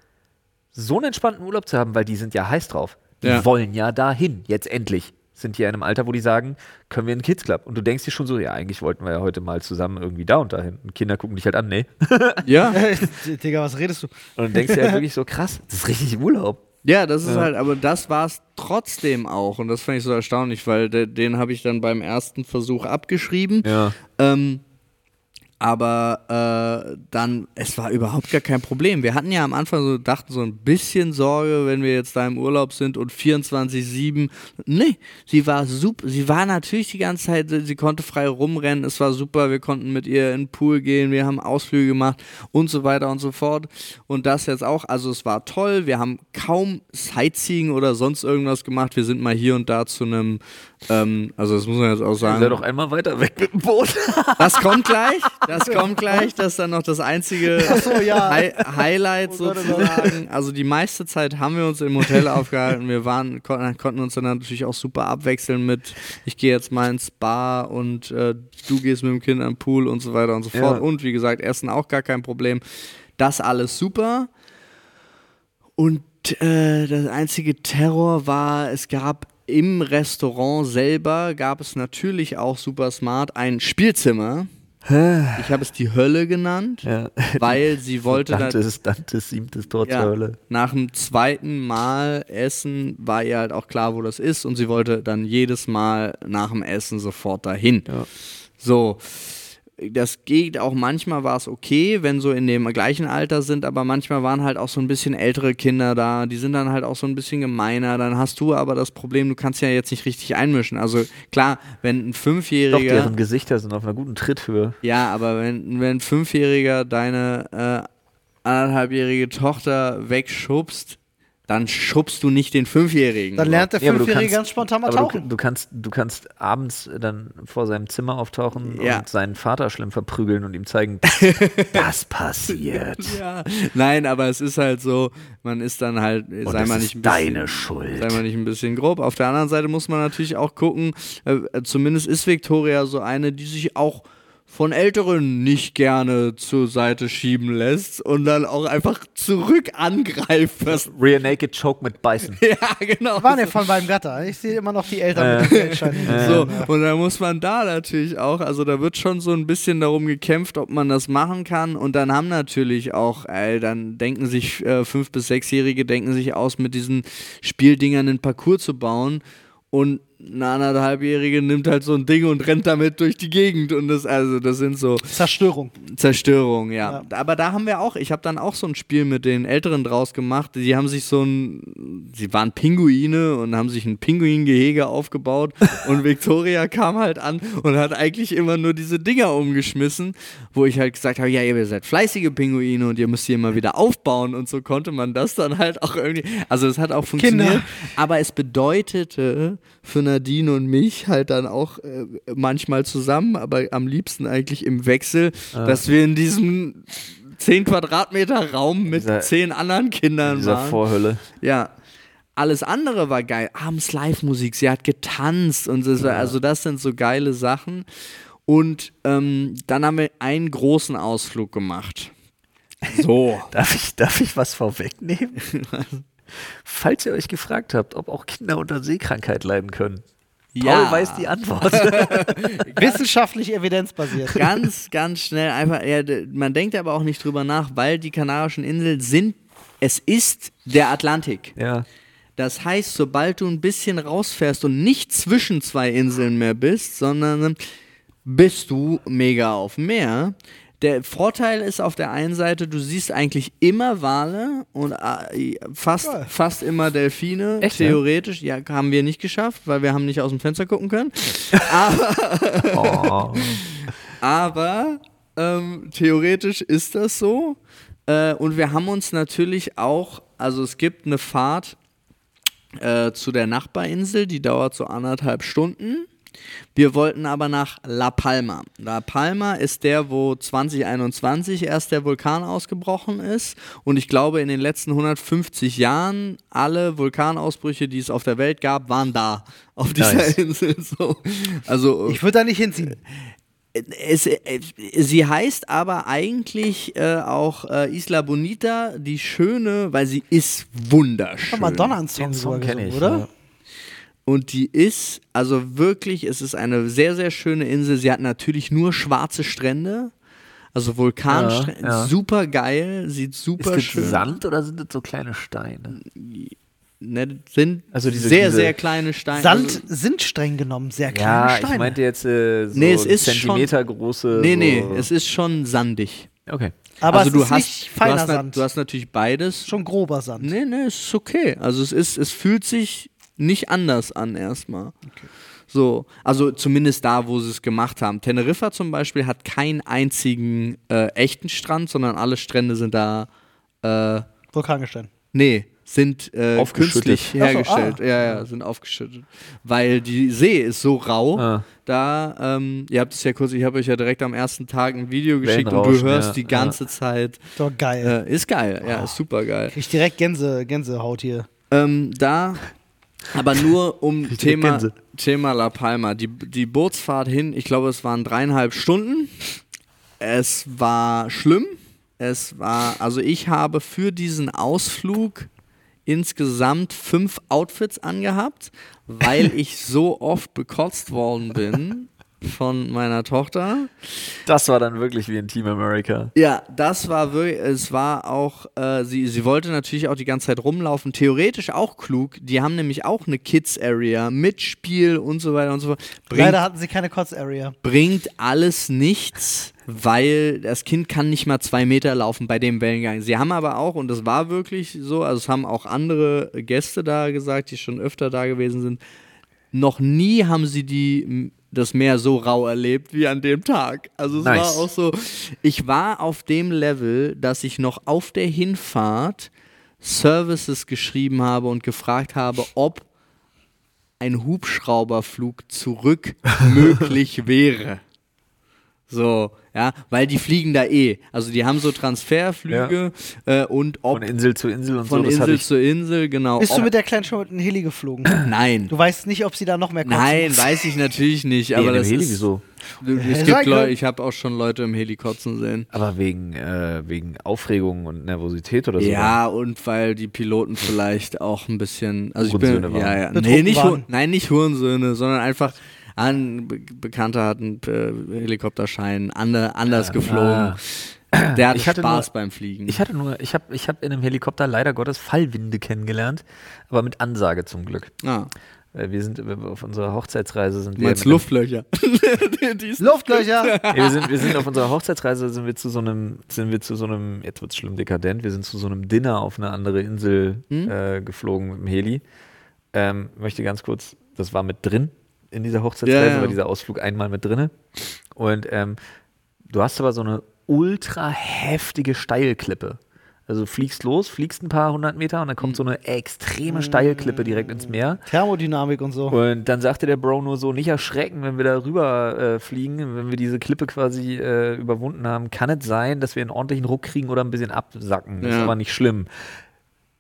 so einen entspannten Urlaub zu haben, weil die sind ja heiß drauf. Die Ja. wollen ja dahin, jetzt endlich. Sind die in einem Alter, wo die sagen, können wir in den Kids Club? Und du denkst dir schon so, ja, eigentlich wollten wir ja heute mal zusammen irgendwie da und dahin. Und Kinder gucken dich halt an, nee. ja. Digga, was redest du? Und dann denkst du halt wirklich so, krass, das ist richtig Urlaub. Ja, das ist Ja. halt, aber das war es trotzdem auch. Und das fand ich so erstaunlich, weil de, den habe ich dann beim ersten Versuch abgeschrieben. Ja. Ähm, Aber äh, dann, es war überhaupt gar kein Problem. Wir hatten ja am Anfang so, dachten so ein bisschen Sorge, wenn wir jetzt da im Urlaub sind und 24-7. Nee, sie war super. Sie war natürlich die ganze Zeit, sie konnte frei rumrennen, es war super. Wir konnten mit ihr in den Pool gehen, wir haben Ausflüge gemacht und so weiter und so fort. Und das jetzt auch. Also, es war toll. Wir haben kaum Sightseeing oder sonst irgendwas gemacht. Wir sind mal hier und da zu einem ähm, also das muss man jetzt auch sagen. Sei doch einmal weiter weg mit dem Boot. Das kommt gleich, das kommt gleich, das ist dann noch das einzige so, ja. Hi Highlight Oh Gott, oh sozusagen. Also die meiste Zeit haben wir uns im Hotel aufgehalten. Wir waren, kon konnten uns dann natürlich auch super abwechseln mit, ich gehe jetzt mal ins Spa und äh, du gehst mit dem Kind am Pool und so weiter und so fort. Ja. Und wie gesagt, Essen auch gar kein Problem. Das alles super. Und äh, das einzige Terror war, es gab im Restaurant selber, gab es natürlich auch super smart ein Spielzimmer. Ich habe es die Hölle genannt, Ja. weil sie wollte dann Dantes, Dantes siebtes Tor zur ja, Hölle. nach dem zweiten Mal Essen war ihr halt auch klar, wo das ist und sie wollte dann jedes Mal nach dem Essen sofort dahin. Ja. So, das geht auch manchmal war es okay, wenn so in dem gleichen Alter sind, aber manchmal waren halt auch so ein bisschen ältere Kinder da, die sind dann halt auch so ein bisschen gemeiner. Dann hast du aber das Problem, du kannst ja jetzt nicht richtig einmischen. Also klar, wenn ein Doch, Fünfjähriger. deren Gesichter sind auf einer guten Tritthöhe. Ja, aber wenn, wenn ein Fünfjähriger deine äh, anderthalbjährige Tochter wegschubst, dann schubst du nicht den Fünfjährigen. Dann lernt der Ja, Fünfjährige kannst- ganz spontan mal Aber du, tauchen. du, kannst, du kannst abends dann vor seinem Zimmer auftauchen Ja. und seinen Vater schlimm verprügeln und ihm zeigen, das passiert. ja. Nein, aber es ist halt so, man ist dann halt, Und sei mal ist nicht ein bisschen, deine Schuld. Sei mal nicht ein bisschen grob. Auf der anderen Seite muss man natürlich auch gucken, äh, zumindest ist Victoria so eine, die sich auch von Älteren nicht gerne zur Seite schieben lässt und dann auch einfach zurück angreift. Was, Rear Naked Choke mit Beißen. ja, genau. War der von beim Gatter. Ich sehe immer noch die Eltern mit dem Geldschein. So, und da muss man da natürlich auch, also da wird schon so ein bisschen darum gekämpft, ob man das machen kann. Und dann haben natürlich auch, ey, dann denken sich äh, fünf- bis sechsjährige, denken sich aus, mit diesen Spieldingern einen Parcours zu bauen. Und eine anderthalbjährige nimmt halt so ein Ding und rennt damit durch die Gegend. Und das, also, das sind so Zerstörung. Zerstörung, ja. Aber da haben wir auch, ich habe dann auch so ein Spiel mit den Älteren draus gemacht. Die haben sich so ein, sie waren Pinguine und haben sich ein Pinguingehege aufgebaut. und Victoria kam halt an und hat eigentlich immer nur diese Dinger umgeschmissen, wo ich halt gesagt habe, ja, ihr seid fleißige Pinguine und ihr müsst die immer wieder aufbauen. Und so konnte man das dann halt auch irgendwie, also es hat auch funktioniert. Kinder. Aber es bedeutete für Nadine und mich halt dann auch äh, manchmal zusammen, aber am liebsten eigentlich im Wechsel, dass wir in diesem 10 Quadratmeter Raum mit Dieser- zehn anderen Kindern Dieser waren. Vorhölle. Ja. Alles andere war geil. Abends Live-Musik, sie hat getanzt und das war, also das sind so geile Sachen. Und ähm, dann haben wir einen großen Ausflug gemacht. So. Darf ich, darf ich was vorwegnehmen? Falls ihr euch gefragt habt, ob auch Kinder unter Seekrankheit leiden können. Paul Ja. weiß die Antwort. Wissenschaftlich evidenzbasiert. ganz, ganz schnell einfach, ja, man denkt aber auch nicht drüber nach, weil die Kanarischen Inseln sind, es ist der Atlantik. ja. Das heißt, sobald du ein bisschen rausfährst und nicht zwischen zwei Inseln mehr bist, sondern bist du mega auf dem Meer. Der Vorteil ist auf der einen Seite, du siehst eigentlich immer Wale und äh, fast, fast immer Delfine. Echt, ja? Theoretisch, ja, haben wir nicht geschafft, weil wir haben nicht aus dem Fenster gucken können. Oh. Aber ähm, theoretisch ist das so. Äh, und wir haben uns natürlich auch, also es gibt eine Fahrt äh, zu der Nachbarinsel, die dauert so anderthalb Stunden. Wir wollten aber nach La Palma. La Palma ist der, wo 2021 erst der Vulkan ausgebrochen ist. Und ich glaube, in den letzten 150 Jahren, alle Vulkanausbrüche, die es auf der Welt gab, waren da, auf dieser Nice. Insel. So. Also, Ich würde da nicht hinziehen. es, äh, sie heißt aber eigentlich äh, auch äh, Isla Bonita, die schöne, weil sie ist wunderschön. Madonna einen Song, Song kenne ich. oder? Ja. Und die ist, also wirklich, es ist eine sehr, sehr schöne Insel. Sie hat natürlich nur schwarze Strände. Also Vulkanstrände, Ja, ja. super geil, sieht super Ist das schön. Sand oder sind das so kleine Steine? ne, sind Also diese- sehr, diese- sehr kleine Steine. Sand Also, sind streng genommen sehr kleine Ja, Steine. ich meinte jetzt äh, so Nee, es ist Zentimeter große. nee, nee, so. es ist schon sandig. Okay. aber also es du ist hast, nicht du feiner hast, na- Sand. du hast natürlich beides. schon grober Sand. Nee, nee, es ist okay. Also es ist, es fühlt sich nicht anders an erstmal. So, also zumindest da, wo sie es gemacht haben. Teneriffa zum Beispiel hat keinen einzigen äh, echten Strand, sondern alle Strände sind da, äh, Vulkangestein. nee, sind äh, künstlich Ach so, hergestellt. ah. Ja, ja, sind aufgeschüttet. Weil die See ist so rau. Ah. Da, ähm, ihr habt es ja kurz, ich habe euch ja direkt am ersten Tag ein Video geschickt und du hörst ja, die ganze Zeit. Doch geil. Äh, ist geil, ja, ist super geil. Krieg ich direkt Gänse, Gänsehaut hier. Ähm, da, aber nur um Thema. Thema La Palma. Die, die Bootsfahrt hin, ich glaube, es waren dreieinhalb Stunden. Es war schlimm. Es war, also ich habe für diesen Ausflug insgesamt fünf Outfits angehabt, weil ich so oft bekotzt worden bin von meiner Tochter. Das war dann wirklich wie in Team America. Ja, das war wirklich, es war auch, äh, sie, sie wollte natürlich auch die ganze Zeit rumlaufen, theoretisch auch klug, die haben nämlich auch eine Kids-Area mit Spiel und so weiter und so fort. Bringt, Leider hatten sie keine Kotz-Area. bringt alles nichts, weil das Kind kann nicht mal zwei Meter laufen bei dem Wellengang. Sie haben aber auch, und das war wirklich so, also es haben auch andere Gäste da gesagt, die schon öfter da gewesen sind, noch nie haben sie die das Meer so rau erlebt wie an dem Tag. Also es Nice. war auch so, ich war auf dem Level, dass ich noch auf der Hinfahrt Services geschrieben habe und gefragt habe, ob ein Hubschrauberflug zurück möglich wäre. So, ja, weil die fliegen da eh. Also die haben so Transferflüge äh, und ob Von Insel zu Insel und von so. Das hatte Insel zu Insel, genau. Bist du mit der Kleinen schon mit einem Heli geflogen? nein. Du weißt nicht, ob sie da noch mehr kotzen Nein, weiß ich natürlich nicht, aber das Heli, ist wieso? Ja, Es gibt ja. Leute, ich habe auch schon Leute im Heli kotzen sehen. Aber wegen, äh, wegen Aufregung und Nervosität oder so. Ja, und weil die Piloten vielleicht auch ein bisschen, also ich bin, Hurensöhne waren. ja, ja, nee, nicht, nein, nicht Hurensöhne, sondern einfach ein Be Bekannter hat einen äh, Helikopterschein ande, anders geflogen. Der hatte, Ich hatte Spaß nur- beim Fliegen. Ich hatte nur, ich habe ich hab in einem Helikopter leider Gottes Fallwinde kennengelernt, aber mit Ansage zum Glück. ah, Äh, Wir sind auf unserer Hochzeitsreise sind du wir meinst Luftlöcher. Luftlöcher! Wir, sind, wir sind auf unserer Hochzeitsreise sind wir zu so einem, sind wir zu so einem, jetzt wird's schlimm dekadent, wir sind zu so einem Dinner auf eine andere Insel Hm? äh, geflogen mit dem Heli. Ähm, möchte ganz kurz, das war mit drin in dieser Hochzeitsreise, Ja, ja. war dieser Ausflug einmal mit drinne. Und ähm, du hast aber so eine ultra heftige Steilklippe. Also du fliegst los, fliegst ein paar hundert Meter und dann kommt so eine extreme Steilklippe direkt ins Meer. Thermodynamik und so. Und dann sagte der Bro nur so, nicht erschrecken, wenn wir da rüber äh, fliegen, wenn wir diese Klippe quasi äh, überwunden haben, kann es sein, dass wir einen ordentlichen Ruck kriegen oder ein bisschen absacken. Das ist aber nicht schlimm.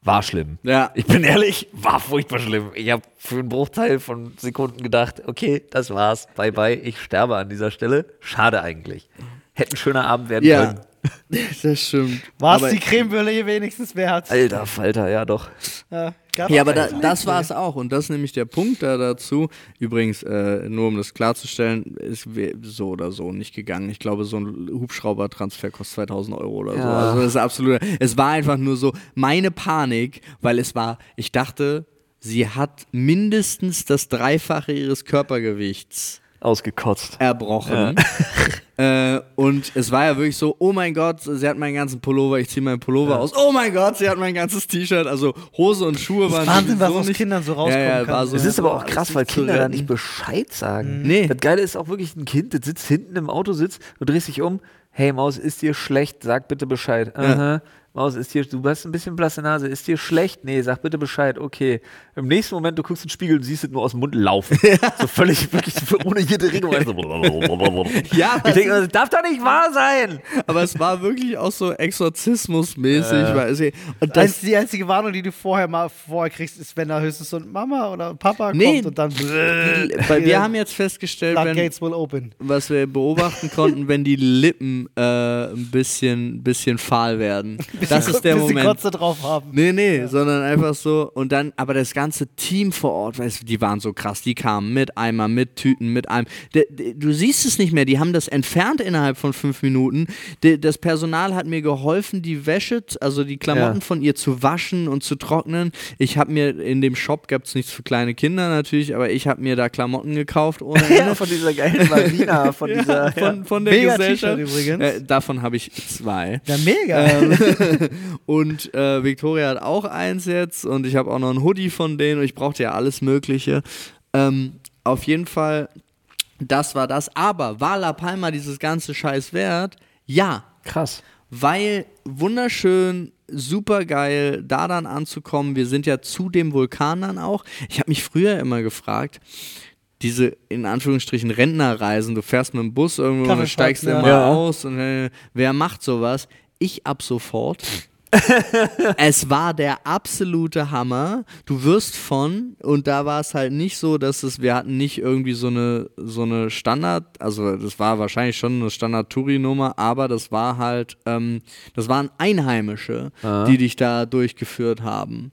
War schlimm. Ja. Ich bin ehrlich, war furchtbar schlimm. Ich habe für einen Bruchteil von Sekunden gedacht, okay, das war's, bye bye, ich sterbe an dieser Stelle. Schade eigentlich. Hätte ein schöner Abend werden Ja, können. das stimmt. War es die Creme wenigstens wert? Alter Falter, ja doch. Ja, Ja, aber da, das war es auch. Und das ist nämlich der Punkt da dazu. Übrigens, äh, nur um das klarzustellen, ist so oder so nicht gegangen. Ich glaube, so ein Hubschraubertransfer kostet 2000 Euro oder so. Ja. Also das ist absolut. Es war einfach nur so meine Panik, weil es war, ich dachte, sie hat mindestens das Dreifache ihres Körpergewichts Ausgekotzt. erbrochen. Äh, und es war ja wirklich so, oh mein Gott, sie hat meinen ganzen Pullover, ich ziehe meinen Pullover aus. Oh mein Gott, sie hat mein ganzes T-Shirt. Also Hose und Schuhe waren Wahnsinn, was sowieso aus nicht, Kindern so rauskommen ja, ja, kann. War so, Es ist aber so auch krass, weil Kinder da nicht Bescheid sagen. Nee. Das Geile ist auch wirklich ein Kind, das sitzt hinten im Auto, sitzt, du drehst dich um, hey Maus, ist dir schlecht, sag bitte Bescheid. Aha. Maus, ist dir, du hast ein bisschen blasse Nase, ist dir schlecht? Nee, sag bitte Bescheid, okay. Im nächsten Moment, du guckst in den Spiegel und siehst es nur aus dem Mund laufen. So völlig, wirklich ohne jede Regung. Also Ja, ich denke, das darf doch nicht wahr sein. aber es war wirklich auch so Exorzismus-mäßig. weil es- und Das das, die einzige Warnung, die du vorher mal vorher kriegst, ist, wenn da höchstens so ein Mama oder Papa Nee. kommt und dann weil wir haben jetzt festgestellt, wenn, Floodgates will open. was wir beobachten konnten, wenn die Lippen äh, ein bisschen, bisschen fahl werden. Das ist der Moment. die Kotze drauf haben. Nee, nee, sondern einfach so. Und dann, aber das ganze Team vor Ort, weißt du, die waren so krass. Die kamen mit Eimer, mit Tüten, mit de, du siehst es nicht mehr, die haben das entfernt innerhalb von fünf Minuten. Das Personal hat mir geholfen, die Wäsche, also die Klamotten Ja. von ihr zu waschen und zu trocknen. Ich habe mir in dem Shop, gab es nichts für kleine Kinder natürlich, aber ich habe mir da Klamotten gekauft ohne. Ja, von dieser geilen Marina, von dieser. von, von der Mega Gesellschaft. Übrigens. Äh, davon habe ich zwei. Ja, mega. Ähm, und äh, Victoria hat auch eins jetzt und ich habe auch noch ein Hoodie von denen und ich brauchte ja alles Mögliche. Ähm, auf jeden Fall, das war das. Aber war La Palma dieses ganze Scheiß wert? Ja, Krass. weil wunderschön, super geil, da dann anzukommen. Wir sind ja zu dem Vulkan dann auch. Ich habe mich früher immer gefragt, diese in Anführungsstrichen Rentnerreisen, du fährst mit dem Bus irgendwo und steigst ja. immer Ja. aus und äh, wer macht sowas? Ich ab sofort. es war der absolute Hammer. Du wirst von, und da war es halt nicht so, dass es, wir hatten nicht irgendwie so eine, so eine Standard, also das war wahrscheinlich schon eine Standard-Touri-Nummer, aber das war halt, ähm, das waren Einheimische, die dich da durchgeführt haben.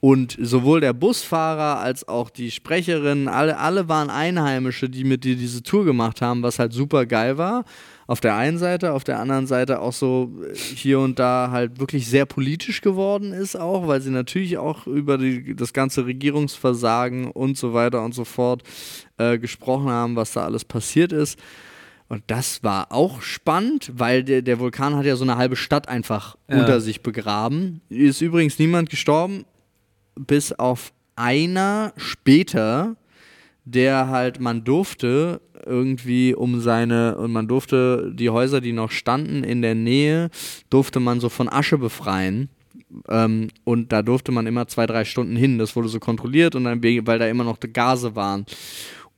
Und sowohl der Busfahrer als auch die Sprecherin, alle, alle waren Einheimische, die mit dir diese Tour gemacht haben, was halt super geil war. Auf der einen Seite, auf der anderen Seite auch so äh, hier und da halt wirklich sehr politisch geworden ist auch, weil sie natürlich auch über die, das ganze Regierungsversagen und so weiter und so fort äh, gesprochen haben, was da alles passiert ist. Und das war auch spannend, weil der, der Vulkan hat ja so eine halbe Stadt einfach Ja. unter sich begraben. Ist übrigens niemand gestorben, bis auf einer später, der halt, man durfte irgendwie um seine, und man durfte die Häuser, die noch standen in der Nähe, durfte man so von Asche befreien. Ähm, und da durfte man immer zwei, drei Stunden hin. Das wurde so kontrolliert und dann, weil da immer noch Gase waren.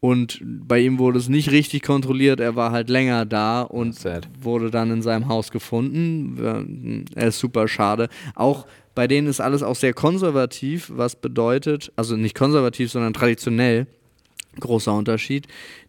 Und bei ihm wurde es nicht richtig kontrolliert. Er war halt länger da und Sad. wurde dann in seinem Haus gefunden. Er ist super schade. Auch bei denen ist alles auch sehr konservativ, was bedeutet, also nicht konservativ, sondern traditionell. Großer Unterschied.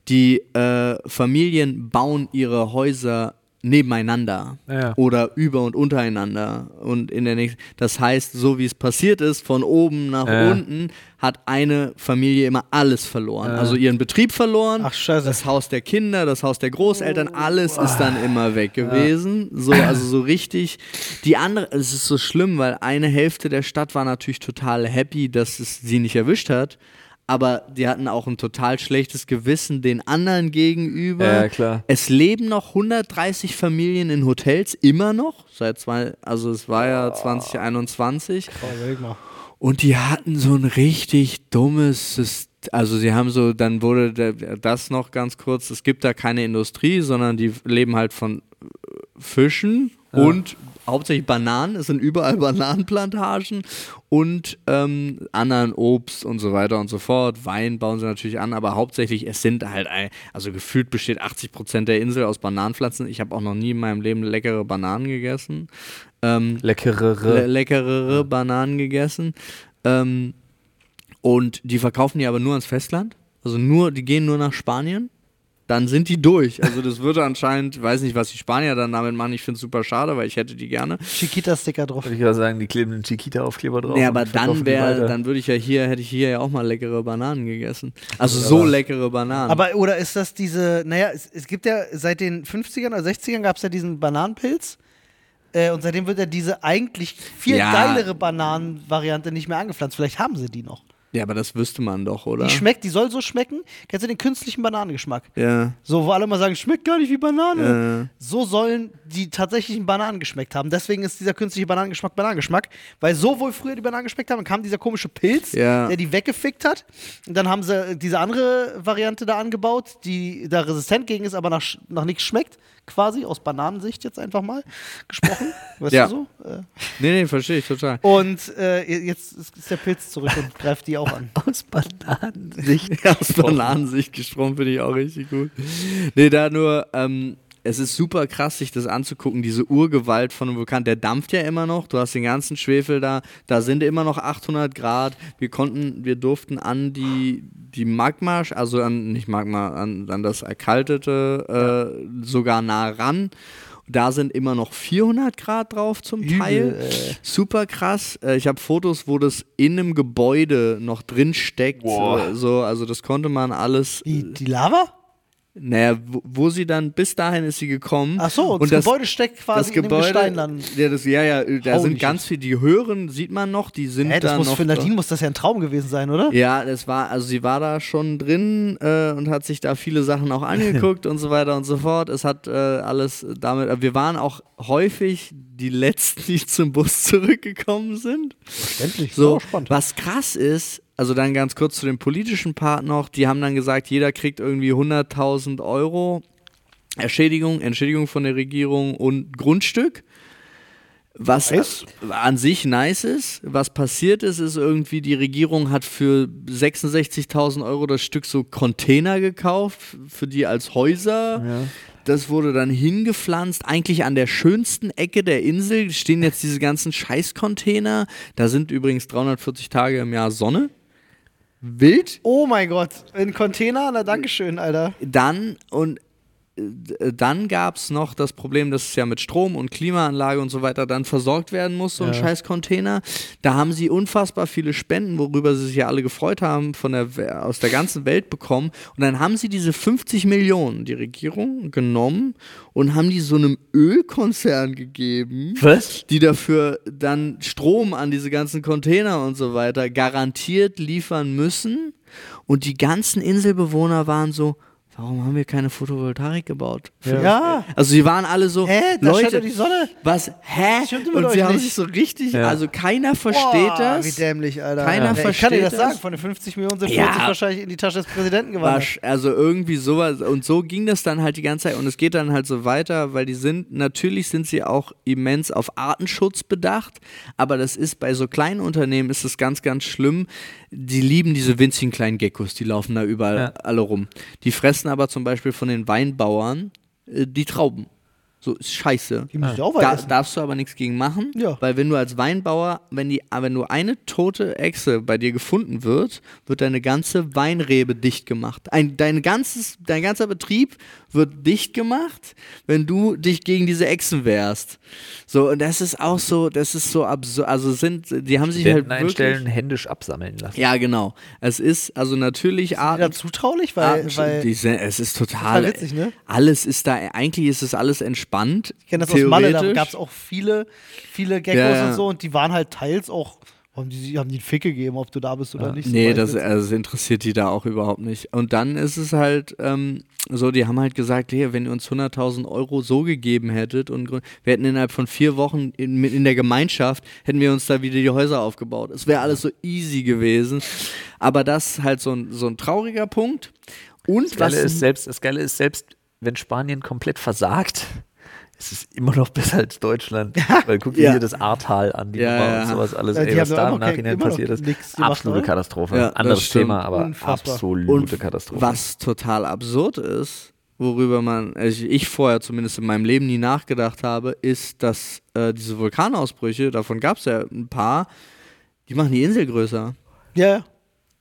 Die äh, Familien bauen ihre Häuser nebeneinander Ja. oder über und untereinander und in der nächsten das heißt so wie es passiert ist von oben nach Ja. unten hat eine Familie immer alles verloren Ja. also ihren Betrieb verloren Ach, das Haus der Kinder das Haus der Großeltern alles ist dann immer weg gewesen so also so richtig die andere es ist so schlimm weil eine Hälfte der Stadt war natürlich total happy dass es sie nicht erwischt hat aber die hatten auch ein total schlechtes Gewissen den anderen gegenüber. Ja, klar. Es leben noch 130 Familien in Hotels, immer noch, seit zwei, also es war ja 2021. Oh, überleg mal. Und die hatten so ein richtig dummes System. Also sie haben so, dann wurde das noch ganz kurz, es gibt da keine Industrie, sondern die leben halt von äh, Fischen und hauptsächlich Bananen, es sind überall Bananenplantagen und ähm, anderen Obst und so weiter und so fort. Wein bauen sie natürlich an, aber hauptsächlich, es sind halt, also gefühlt besteht 80% der Insel aus Bananenpflanzen. Ich habe auch noch nie in meinem Leben leckere Bananen gegessen. Ähm, Leckerere. le leckerere Bananen gegessen. Ähm, und die verkaufen die aber nur ans Festland. Also nur, die gehen nur nach Spanien. Dann sind die durch. Also das würde anscheinend, weiß nicht, was die Spanier dann damit machen. Ich finde es super schade, weil ich hätte die gerne. Chiquita-Sticker drauf. Würde ich gerade sagen, die kleben den Chiquita-Aufkleber drauf. Nee, aber dann wäre, dann würde ich ja hier, hätte ich hier ja auch mal leckere Bananen gegessen. Also so leckere Bananen. Aber oder ist das diese, naja, es, es gibt ja seit den 50ern oder 60ern gab es ja diesen Bananenpilz. Äh, und seitdem wird ja diese eigentlich viel Ja. geilere Bananenvariante nicht mehr angepflanzt. Vielleicht haben sie die noch. Ja, aber das wüsste man doch, oder? Die schmeckt, die soll so schmecken. Kennst du den künstlichen Bananengeschmack? ja. So, wo alle mal sagen, schmeckt gar nicht wie Banane. Äh, So sollen die tatsächlichen Bananen geschmeckt haben. Deswegen ist dieser künstliche Bananengeschmack Bananengeschmack. Weil so wohl früher die Bananen geschmeckt haben, dann kam dieser komische Pilz, Ja. der die weggefickt hat. Und dann haben sie diese andere Variante da angebaut, die da resistent gegen ist, aber nach, nach nichts schmeckt. Quasi aus Bananensicht jetzt einfach mal gesprochen. Weißt Ja. du so? Äh, nee, nee, verstehe ich total. Und äh, jetzt ist der Pilz zurück und greift die auch an. Aus Bananensicht. Aus Bananensicht gesprungen finde ich auch richtig gut. Nee, da nur, ähm, es ist super krass, sich das anzugucken, diese Urgewalt von einem Vulkan. Der dampft ja immer noch, du hast den ganzen Schwefel da, da sind immer noch 800 Grad. Wir konnten, wir durften an die, die Magma, also an, nicht Magma, an, an das Erkaltete äh, sogar nah ran. Da sind immer noch 400 Grad drauf zum Teil. Super krass. Äh, Ich habe Fotos, wo das in einem Gebäude noch drin steckt. Boah. Äh, So, also das konnte man alles. Die, die Lava? Naja, wo, wo sie dann, bis dahin ist sie gekommen. Ach so, und das, Gebäude steckt quasi das Gebäude, in dem Gestein dann. Ja, das, ja, ja, da Holy sind ganz viele, die höheren sieht man noch, die sind das da muss noch. für Nadine muss das ja ein Traum gewesen sein, oder? Ja, das war, also sie war da schon drin äh, und hat sich da viele Sachen auch angeguckt und so weiter und so fort. Es hat äh, alles damit, äh, wir waren auch häufig die Letzten, die zum Bus zurückgekommen sind. Verständlich. So, spannend. was krass ist, also dann ganz kurz zu dem politischen Part noch, die haben dann gesagt, jeder kriegt irgendwie 100.000 Euro Entschädigung, Entschädigung von der Regierung und Grundstück. Was Nice. an sich nice ist. Was passiert ist, ist irgendwie, die Regierung hat für 66.000 Euro das Stück so Container gekauft, für die als Häuser. Das wurde dann hingepflanzt, eigentlich an der schönsten Ecke der Insel stehen jetzt diese ganzen Scheißcontainer. Da sind übrigens 340 Tage im Jahr Sonne. Wild. Oh mein Gott, in Container? Na, Dankeschön, Alter. Dann und dann gab es noch das Problem, dass es ja mit Strom und Klimaanlage und so weiter dann versorgt werden muss, so ein Ja. scheiß Container. Da haben sie unfassbar viele Spenden, worüber sie sich ja alle gefreut haben, von der, aus der ganzen Welt bekommen. Und dann haben sie diese 50 Millionen, die Regierung, genommen und haben die so einem Ölkonzern gegeben Was? die dafür dann Strom an diese ganzen Container und so weiter garantiert liefern müssen. Und die ganzen Inselbewohner waren so, warum haben wir keine Photovoltaik gebaut? Ja. Also sie waren alle so, Hä? Da scheint Leute, doch die Sonne. was, hä? Und sie haben nicht. sich so richtig, Ja. also keiner versteht Boah, das. Wie dämlich, Alter. Keiner ja, Ich kann versteht dir das das. sagen, von den 50 Millionen sind Ja. 40 wahrscheinlich in die Tasche des Präsidenten gewandert. Wasch, also irgendwie sowas. Und so ging das dann halt die ganze Zeit. Und es geht dann halt so weiter, weil die sind, natürlich sind sie auch immens auf Artenschutz bedacht. Aber das ist bei so kleinen Unternehmen ist es ganz, ganz schlimm. Die lieben diese winzigen kleinen Geckos, die laufen da überall Ja. alle rum. Die fressen aber zum Beispiel von den Weinbauern äh, die Trauben. So ist scheiße. Die müssen ja auch Da essen. darfst du aber nichts gegen machen, Ja. weil wenn du als Weinbauer, wenn, die, ah, wenn nur eine tote Echse bei dir gefunden wird, wird deine ganze Weinrebe dicht gemacht. Ein, dein, ganzes, dein ganzer Betrieb wird dicht gemacht, wenn du dich gegen diese Echsen wehrst. So, und das ist auch so, das ist so absurd. Also sind, die haben sich halt wirklich... einstellen, händisch absammeln lassen. Ja, genau. Es ist also natürlich Wieder Arten, zutraulich, weil, Ah, weil die sind, es ist total. Total witzig, ne? Alles ist da, eigentlich ist es alles entspannt. ich kenne das aus Malle, da gab es auch viele, viele Geckos Ja, ja. und so und die waren halt teils auch, haben die, haben die einen Fick gegeben, ob du da bist oder nicht. so Nee, das, also, das interessiert die da auch überhaupt nicht. Und dann ist es halt ähm, so, die haben halt gesagt, hey, wenn ihr uns 100.000 Euro so gegeben hättet und wir hätten innerhalb von vier Wochen in, in der Gemeinschaft, hätten wir uns da wieder die Häuser aufgebaut. Es wäre alles so easy gewesen. Aber das ist halt so ein, so ein trauriger Punkt. Und Das Geile, was ist selbst, das Geile ist, selbst wenn Spanien komplett versagt, ist es immer noch besser als Deutschland. Weil guck dir Ja. hier das Ahrtal an, die Ja, Nummer ja. und sowas alles. Ja, Ey, was da im Nachhinein passiert ist, absolute oder? Katastrophe. Anderes. Thema, aber Unfassbar. absolute Und Katastrophe. was total absurd ist, worüber man, also ich vorher zumindest in meinem Leben nie nachgedacht habe, ist, dass äh, diese Vulkanausbrüche, davon gab es ja ein paar, die machen die Insel größer. Ja,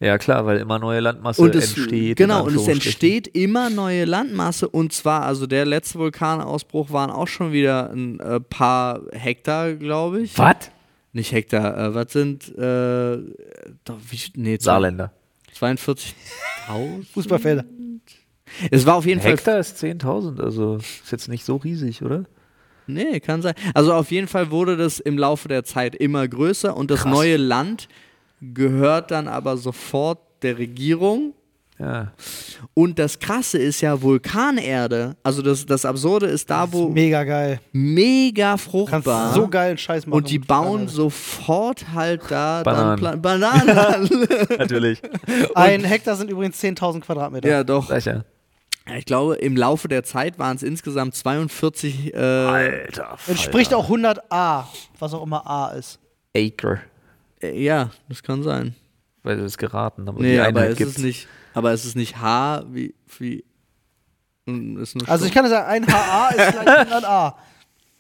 ja. Klar, weil immer neue Landmasse Und es, entsteht. genau, und es entsteht immer neue Landmasse und zwar, also der letzte Vulkanausbruch waren auch schon wieder ein äh, paar Hektar, glaube ich. Was? Nicht Hektar, äh, was sind, äh, doch, wie, nee, Saarländer. 42.000? Fußballfelder. Es war auf jeden Fall Hektar ist 10.000, also ist jetzt nicht so riesig, oder? Nee, kann sein. Also auf jeden Fall wurde das im Laufe der Zeit immer größer und das Krass. neue Land gehört dann aber sofort der Regierung. Ja. Und das Krasse ist ja Vulkanerde. Also das, das Absurde ist da, wo Mega geil. mega Kannst fruchtbar. so geilen Scheiß machen. und die bauen sofort halt da Bananen. dann Bananen. Natürlich. Ein Hektar sind übrigens 10.000 Quadratmeter. ja, doch. Sicher. Ich glaube, im Laufe der Zeit waren es insgesamt 42 äh, Alter. Entspricht auch 100 A, was auch immer A ist. Acre. Äh, ja, das kann sein. Weil das ist geraten, aber Nee, die aber Einheit es gibt's. ist nicht, aber es ist nicht H wie, wie ist nur Also ich kann sagen, ein HA ist gleich 100 A.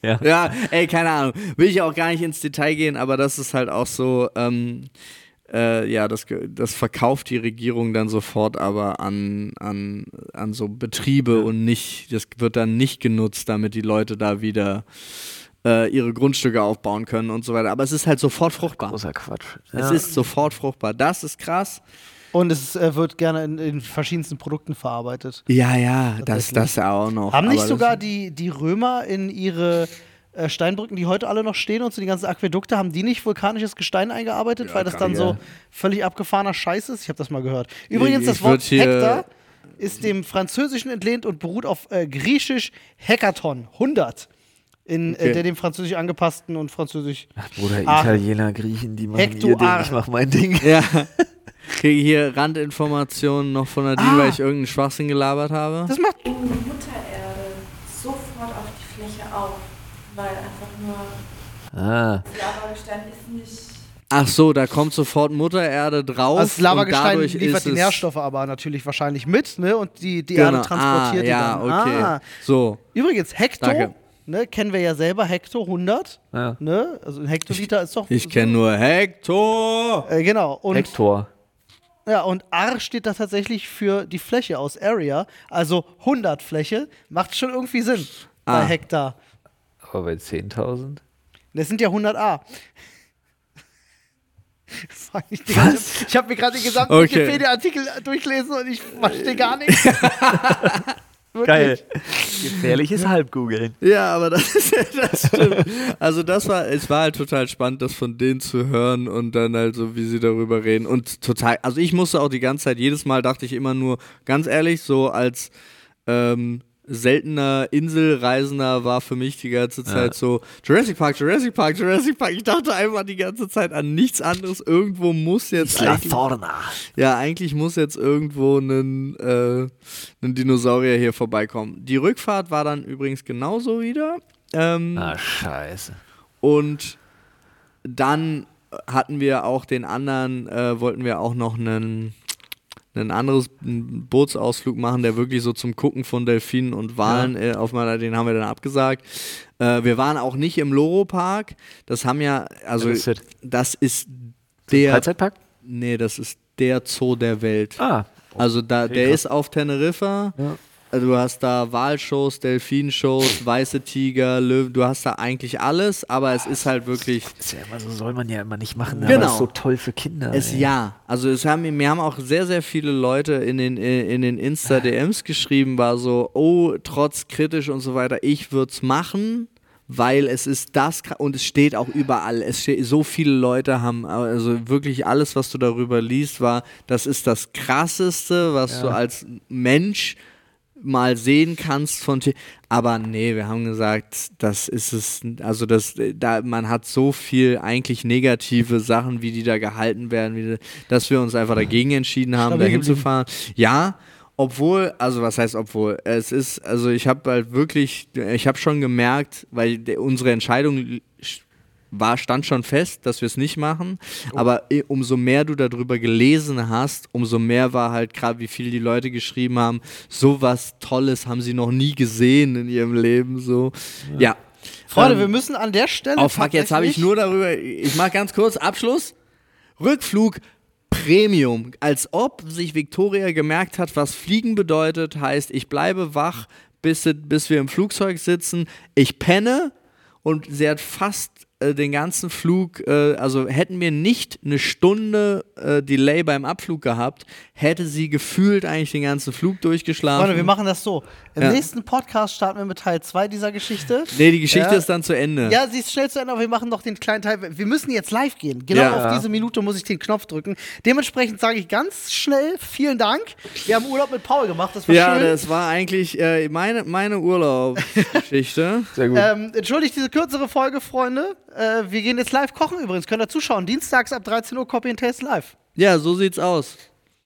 Ja. ja, ey, keine Ahnung, will ich auch gar nicht ins Detail gehen, aber das ist halt auch so, ähm, äh, ja, das, das verkauft die Regierung dann sofort aber an, an, an so Betriebe und nicht, das wird dann nicht genutzt, damit die Leute da wieder äh, ihre Grundstücke aufbauen können und so weiter. Aber es ist halt sofort fruchtbar. Großer Quatsch. Es Ja. ist sofort fruchtbar. Das ist krass. Und es äh, wird gerne in, in verschiedensten Produkten verarbeitet. Ja, ja, das, das ja auch noch. Haben nicht aber sogar das, die, die Römer in ihre äh, Steinbrücken, die heute alle noch stehen und so die ganzen Aquädukte, haben die nicht vulkanisches Gestein eingearbeitet, weil das dann kann- so ja. völlig abgefahrener Scheiß ist? Ich habe das mal gehört. Übrigens, Ich- das ich Wort würd hier- Hektar ist dem Französischen entlehnt und beruht auf äh, Griechisch Hekaton, 100. In äh, Okay. der dem Französisch angepassten und Französisch. Bruder, Ach. Italiener, Griechen, die machen ihr Ding, Hektoar. ich mach mein Ding. Ja. Kriege hier Randinformationen noch von Nadine, Ah. weil ich irgendeinen Schwachsinn gelabert habe. Das macht. in Mutter Erde sofort auf die Fläche auf, weil einfach nur Ah, das Lavagestein ist nicht. Ach so, da kommt sofort Mutter Erde drauf. Also das Lavagestein und dadurch liefert ist die Nährstoffe aber natürlich wahrscheinlich mit, ne? Und die, die Genau. Erde transportiert ah, die ja, dann. okay. Ah. So. Übrigens, Hekto, Danke. Ne, kennen wir ja selber, Hekto 100, ja. ne? Also ein Hektoliter ist doch. Ich kenne nur Hector. Äh, genau. Und, Hektor. ja, und Ar steht da tatsächlich für die Fläche aus Area, also 100 Fläche. Macht schon irgendwie Sinn bei Ah. Hektar. Aber bei 10.000? Das sind ja 100 A. Ganze- Ich habe mir gerade den gesamten Okay. Wikipedia-Artikel durchgelesen und ich verstehe gar nichts. Wirklich. Geil. Gefährliches Halbgoogeln. Ja, aber das, ist, das stimmt. Also das war, es war halt total spannend, das von denen zu hören und dann halt so, wie sie darüber reden. Und total, also ich musste auch die ganze Zeit, jedes Mal dachte ich immer nur, ganz ehrlich, so als ähm, seltener Inselreisender war für mich die ganze Zeit so Jurassic Park, Jurassic Park, Jurassic Park. Ich dachte einfach die ganze Zeit an nichts anderes. Irgendwo muss jetzt eigentlich, Forna. ja, eigentlich muss jetzt irgendwo ein, äh, ein Dinosaurier hier vorbeikommen. Die Rückfahrt war dann übrigens genauso wieder. Ähm, Ah, scheiße. Und dann hatten wir auch den anderen, äh, wollten wir auch noch einen, einen anderes einen Bootsausflug machen, der wirklich so zum Gucken von Delfinen und Walen äh, auf Madeira, den haben wir dann abgesagt. Äh, wir waren auch nicht im Loro-Park. Das haben ja, also Was ist das? das ist der, Freizeitpark? nee, das ist der Zoo der Welt. Ah. Also da, der krass. ist auf Teneriffa. Ja. Also du hast da Walshows, Delfinshows, weiße Tiger, Löwen, du hast da eigentlich alles, aber es ist halt wirklich. Ist ja immer so, soll man ja immer nicht machen, Genau. aber ist so toll für Kinder. Es ey. ja. Also es haben, mir haben auch sehr, sehr viele Leute in den, in den Insta-DMs geschrieben, war so, oh, trotz kritisch und so weiter, ich würde es machen. Weil es ist das und es steht auch überall. Es steht, so viele Leute haben, also wirklich alles, was du darüber liest, war, das ist das krasseste, was du als Mensch mal sehen kannst von Ti- aber nee, wir haben gesagt, das ist es also das da man hat so viel eigentlich negative Sachen, wie die da gehalten werden, wie, dass wir uns einfach dagegen entschieden haben, da hinzufahren. Ja, obwohl, also was heißt obwohl? Es ist also ich habe halt wirklich ich habe schon gemerkt, weil unsere Entscheidung war, stand schon fest, dass wir es nicht machen. Aber eh, umso mehr du darüber gelesen hast, umso mehr war halt gerade, wie viel die Leute geschrieben haben, sowas Tolles haben sie noch nie gesehen in ihrem Leben. So, ja. Freunde, Ähm, wir müssen an der Stelle. Oh fuck, jetzt habe ich nur darüber. Ich mach ganz kurz Abschluss. Rückflug Premium. Als ob sich Victoria gemerkt hat, was Fliegen bedeutet. Heißt, ich bleibe wach, bis, bis wir im Flugzeug sitzen. Ich penne und sie hat fast äh, den ganzen Flug, äh, also hätten wir nicht eine Stunde äh, Delay beim Abflug gehabt, hätte sie gefühlt eigentlich den ganzen Flug durchgeschlafen. Freunde, wir machen das so. Im Ja. nächsten Podcast starten wir mit Teil 2 dieser Geschichte. nee, die Geschichte Ja. ist dann zu Ende. Ja, sie ist schnell zu Ende, aber wir machen noch den kleinen Teil. Wir müssen jetzt live gehen. Genau Ja. auf diese Minute muss ich den Knopf drücken. Dementsprechend sage ich ganz schnell vielen Dank. Wir haben Urlaub mit Paul gemacht, das war Ja, schön. das war eigentlich äh, meine, meine Urlaubsgeschichte. Sehr gut. Ähm, entschuldigt diese kürzere Folge, Freunde. Äh, wir gehen jetzt live kochen übrigens. Könnt ihr zuschauen. Dienstags ab 13 Uhr Copy and Taste live. ja, so sieht's aus.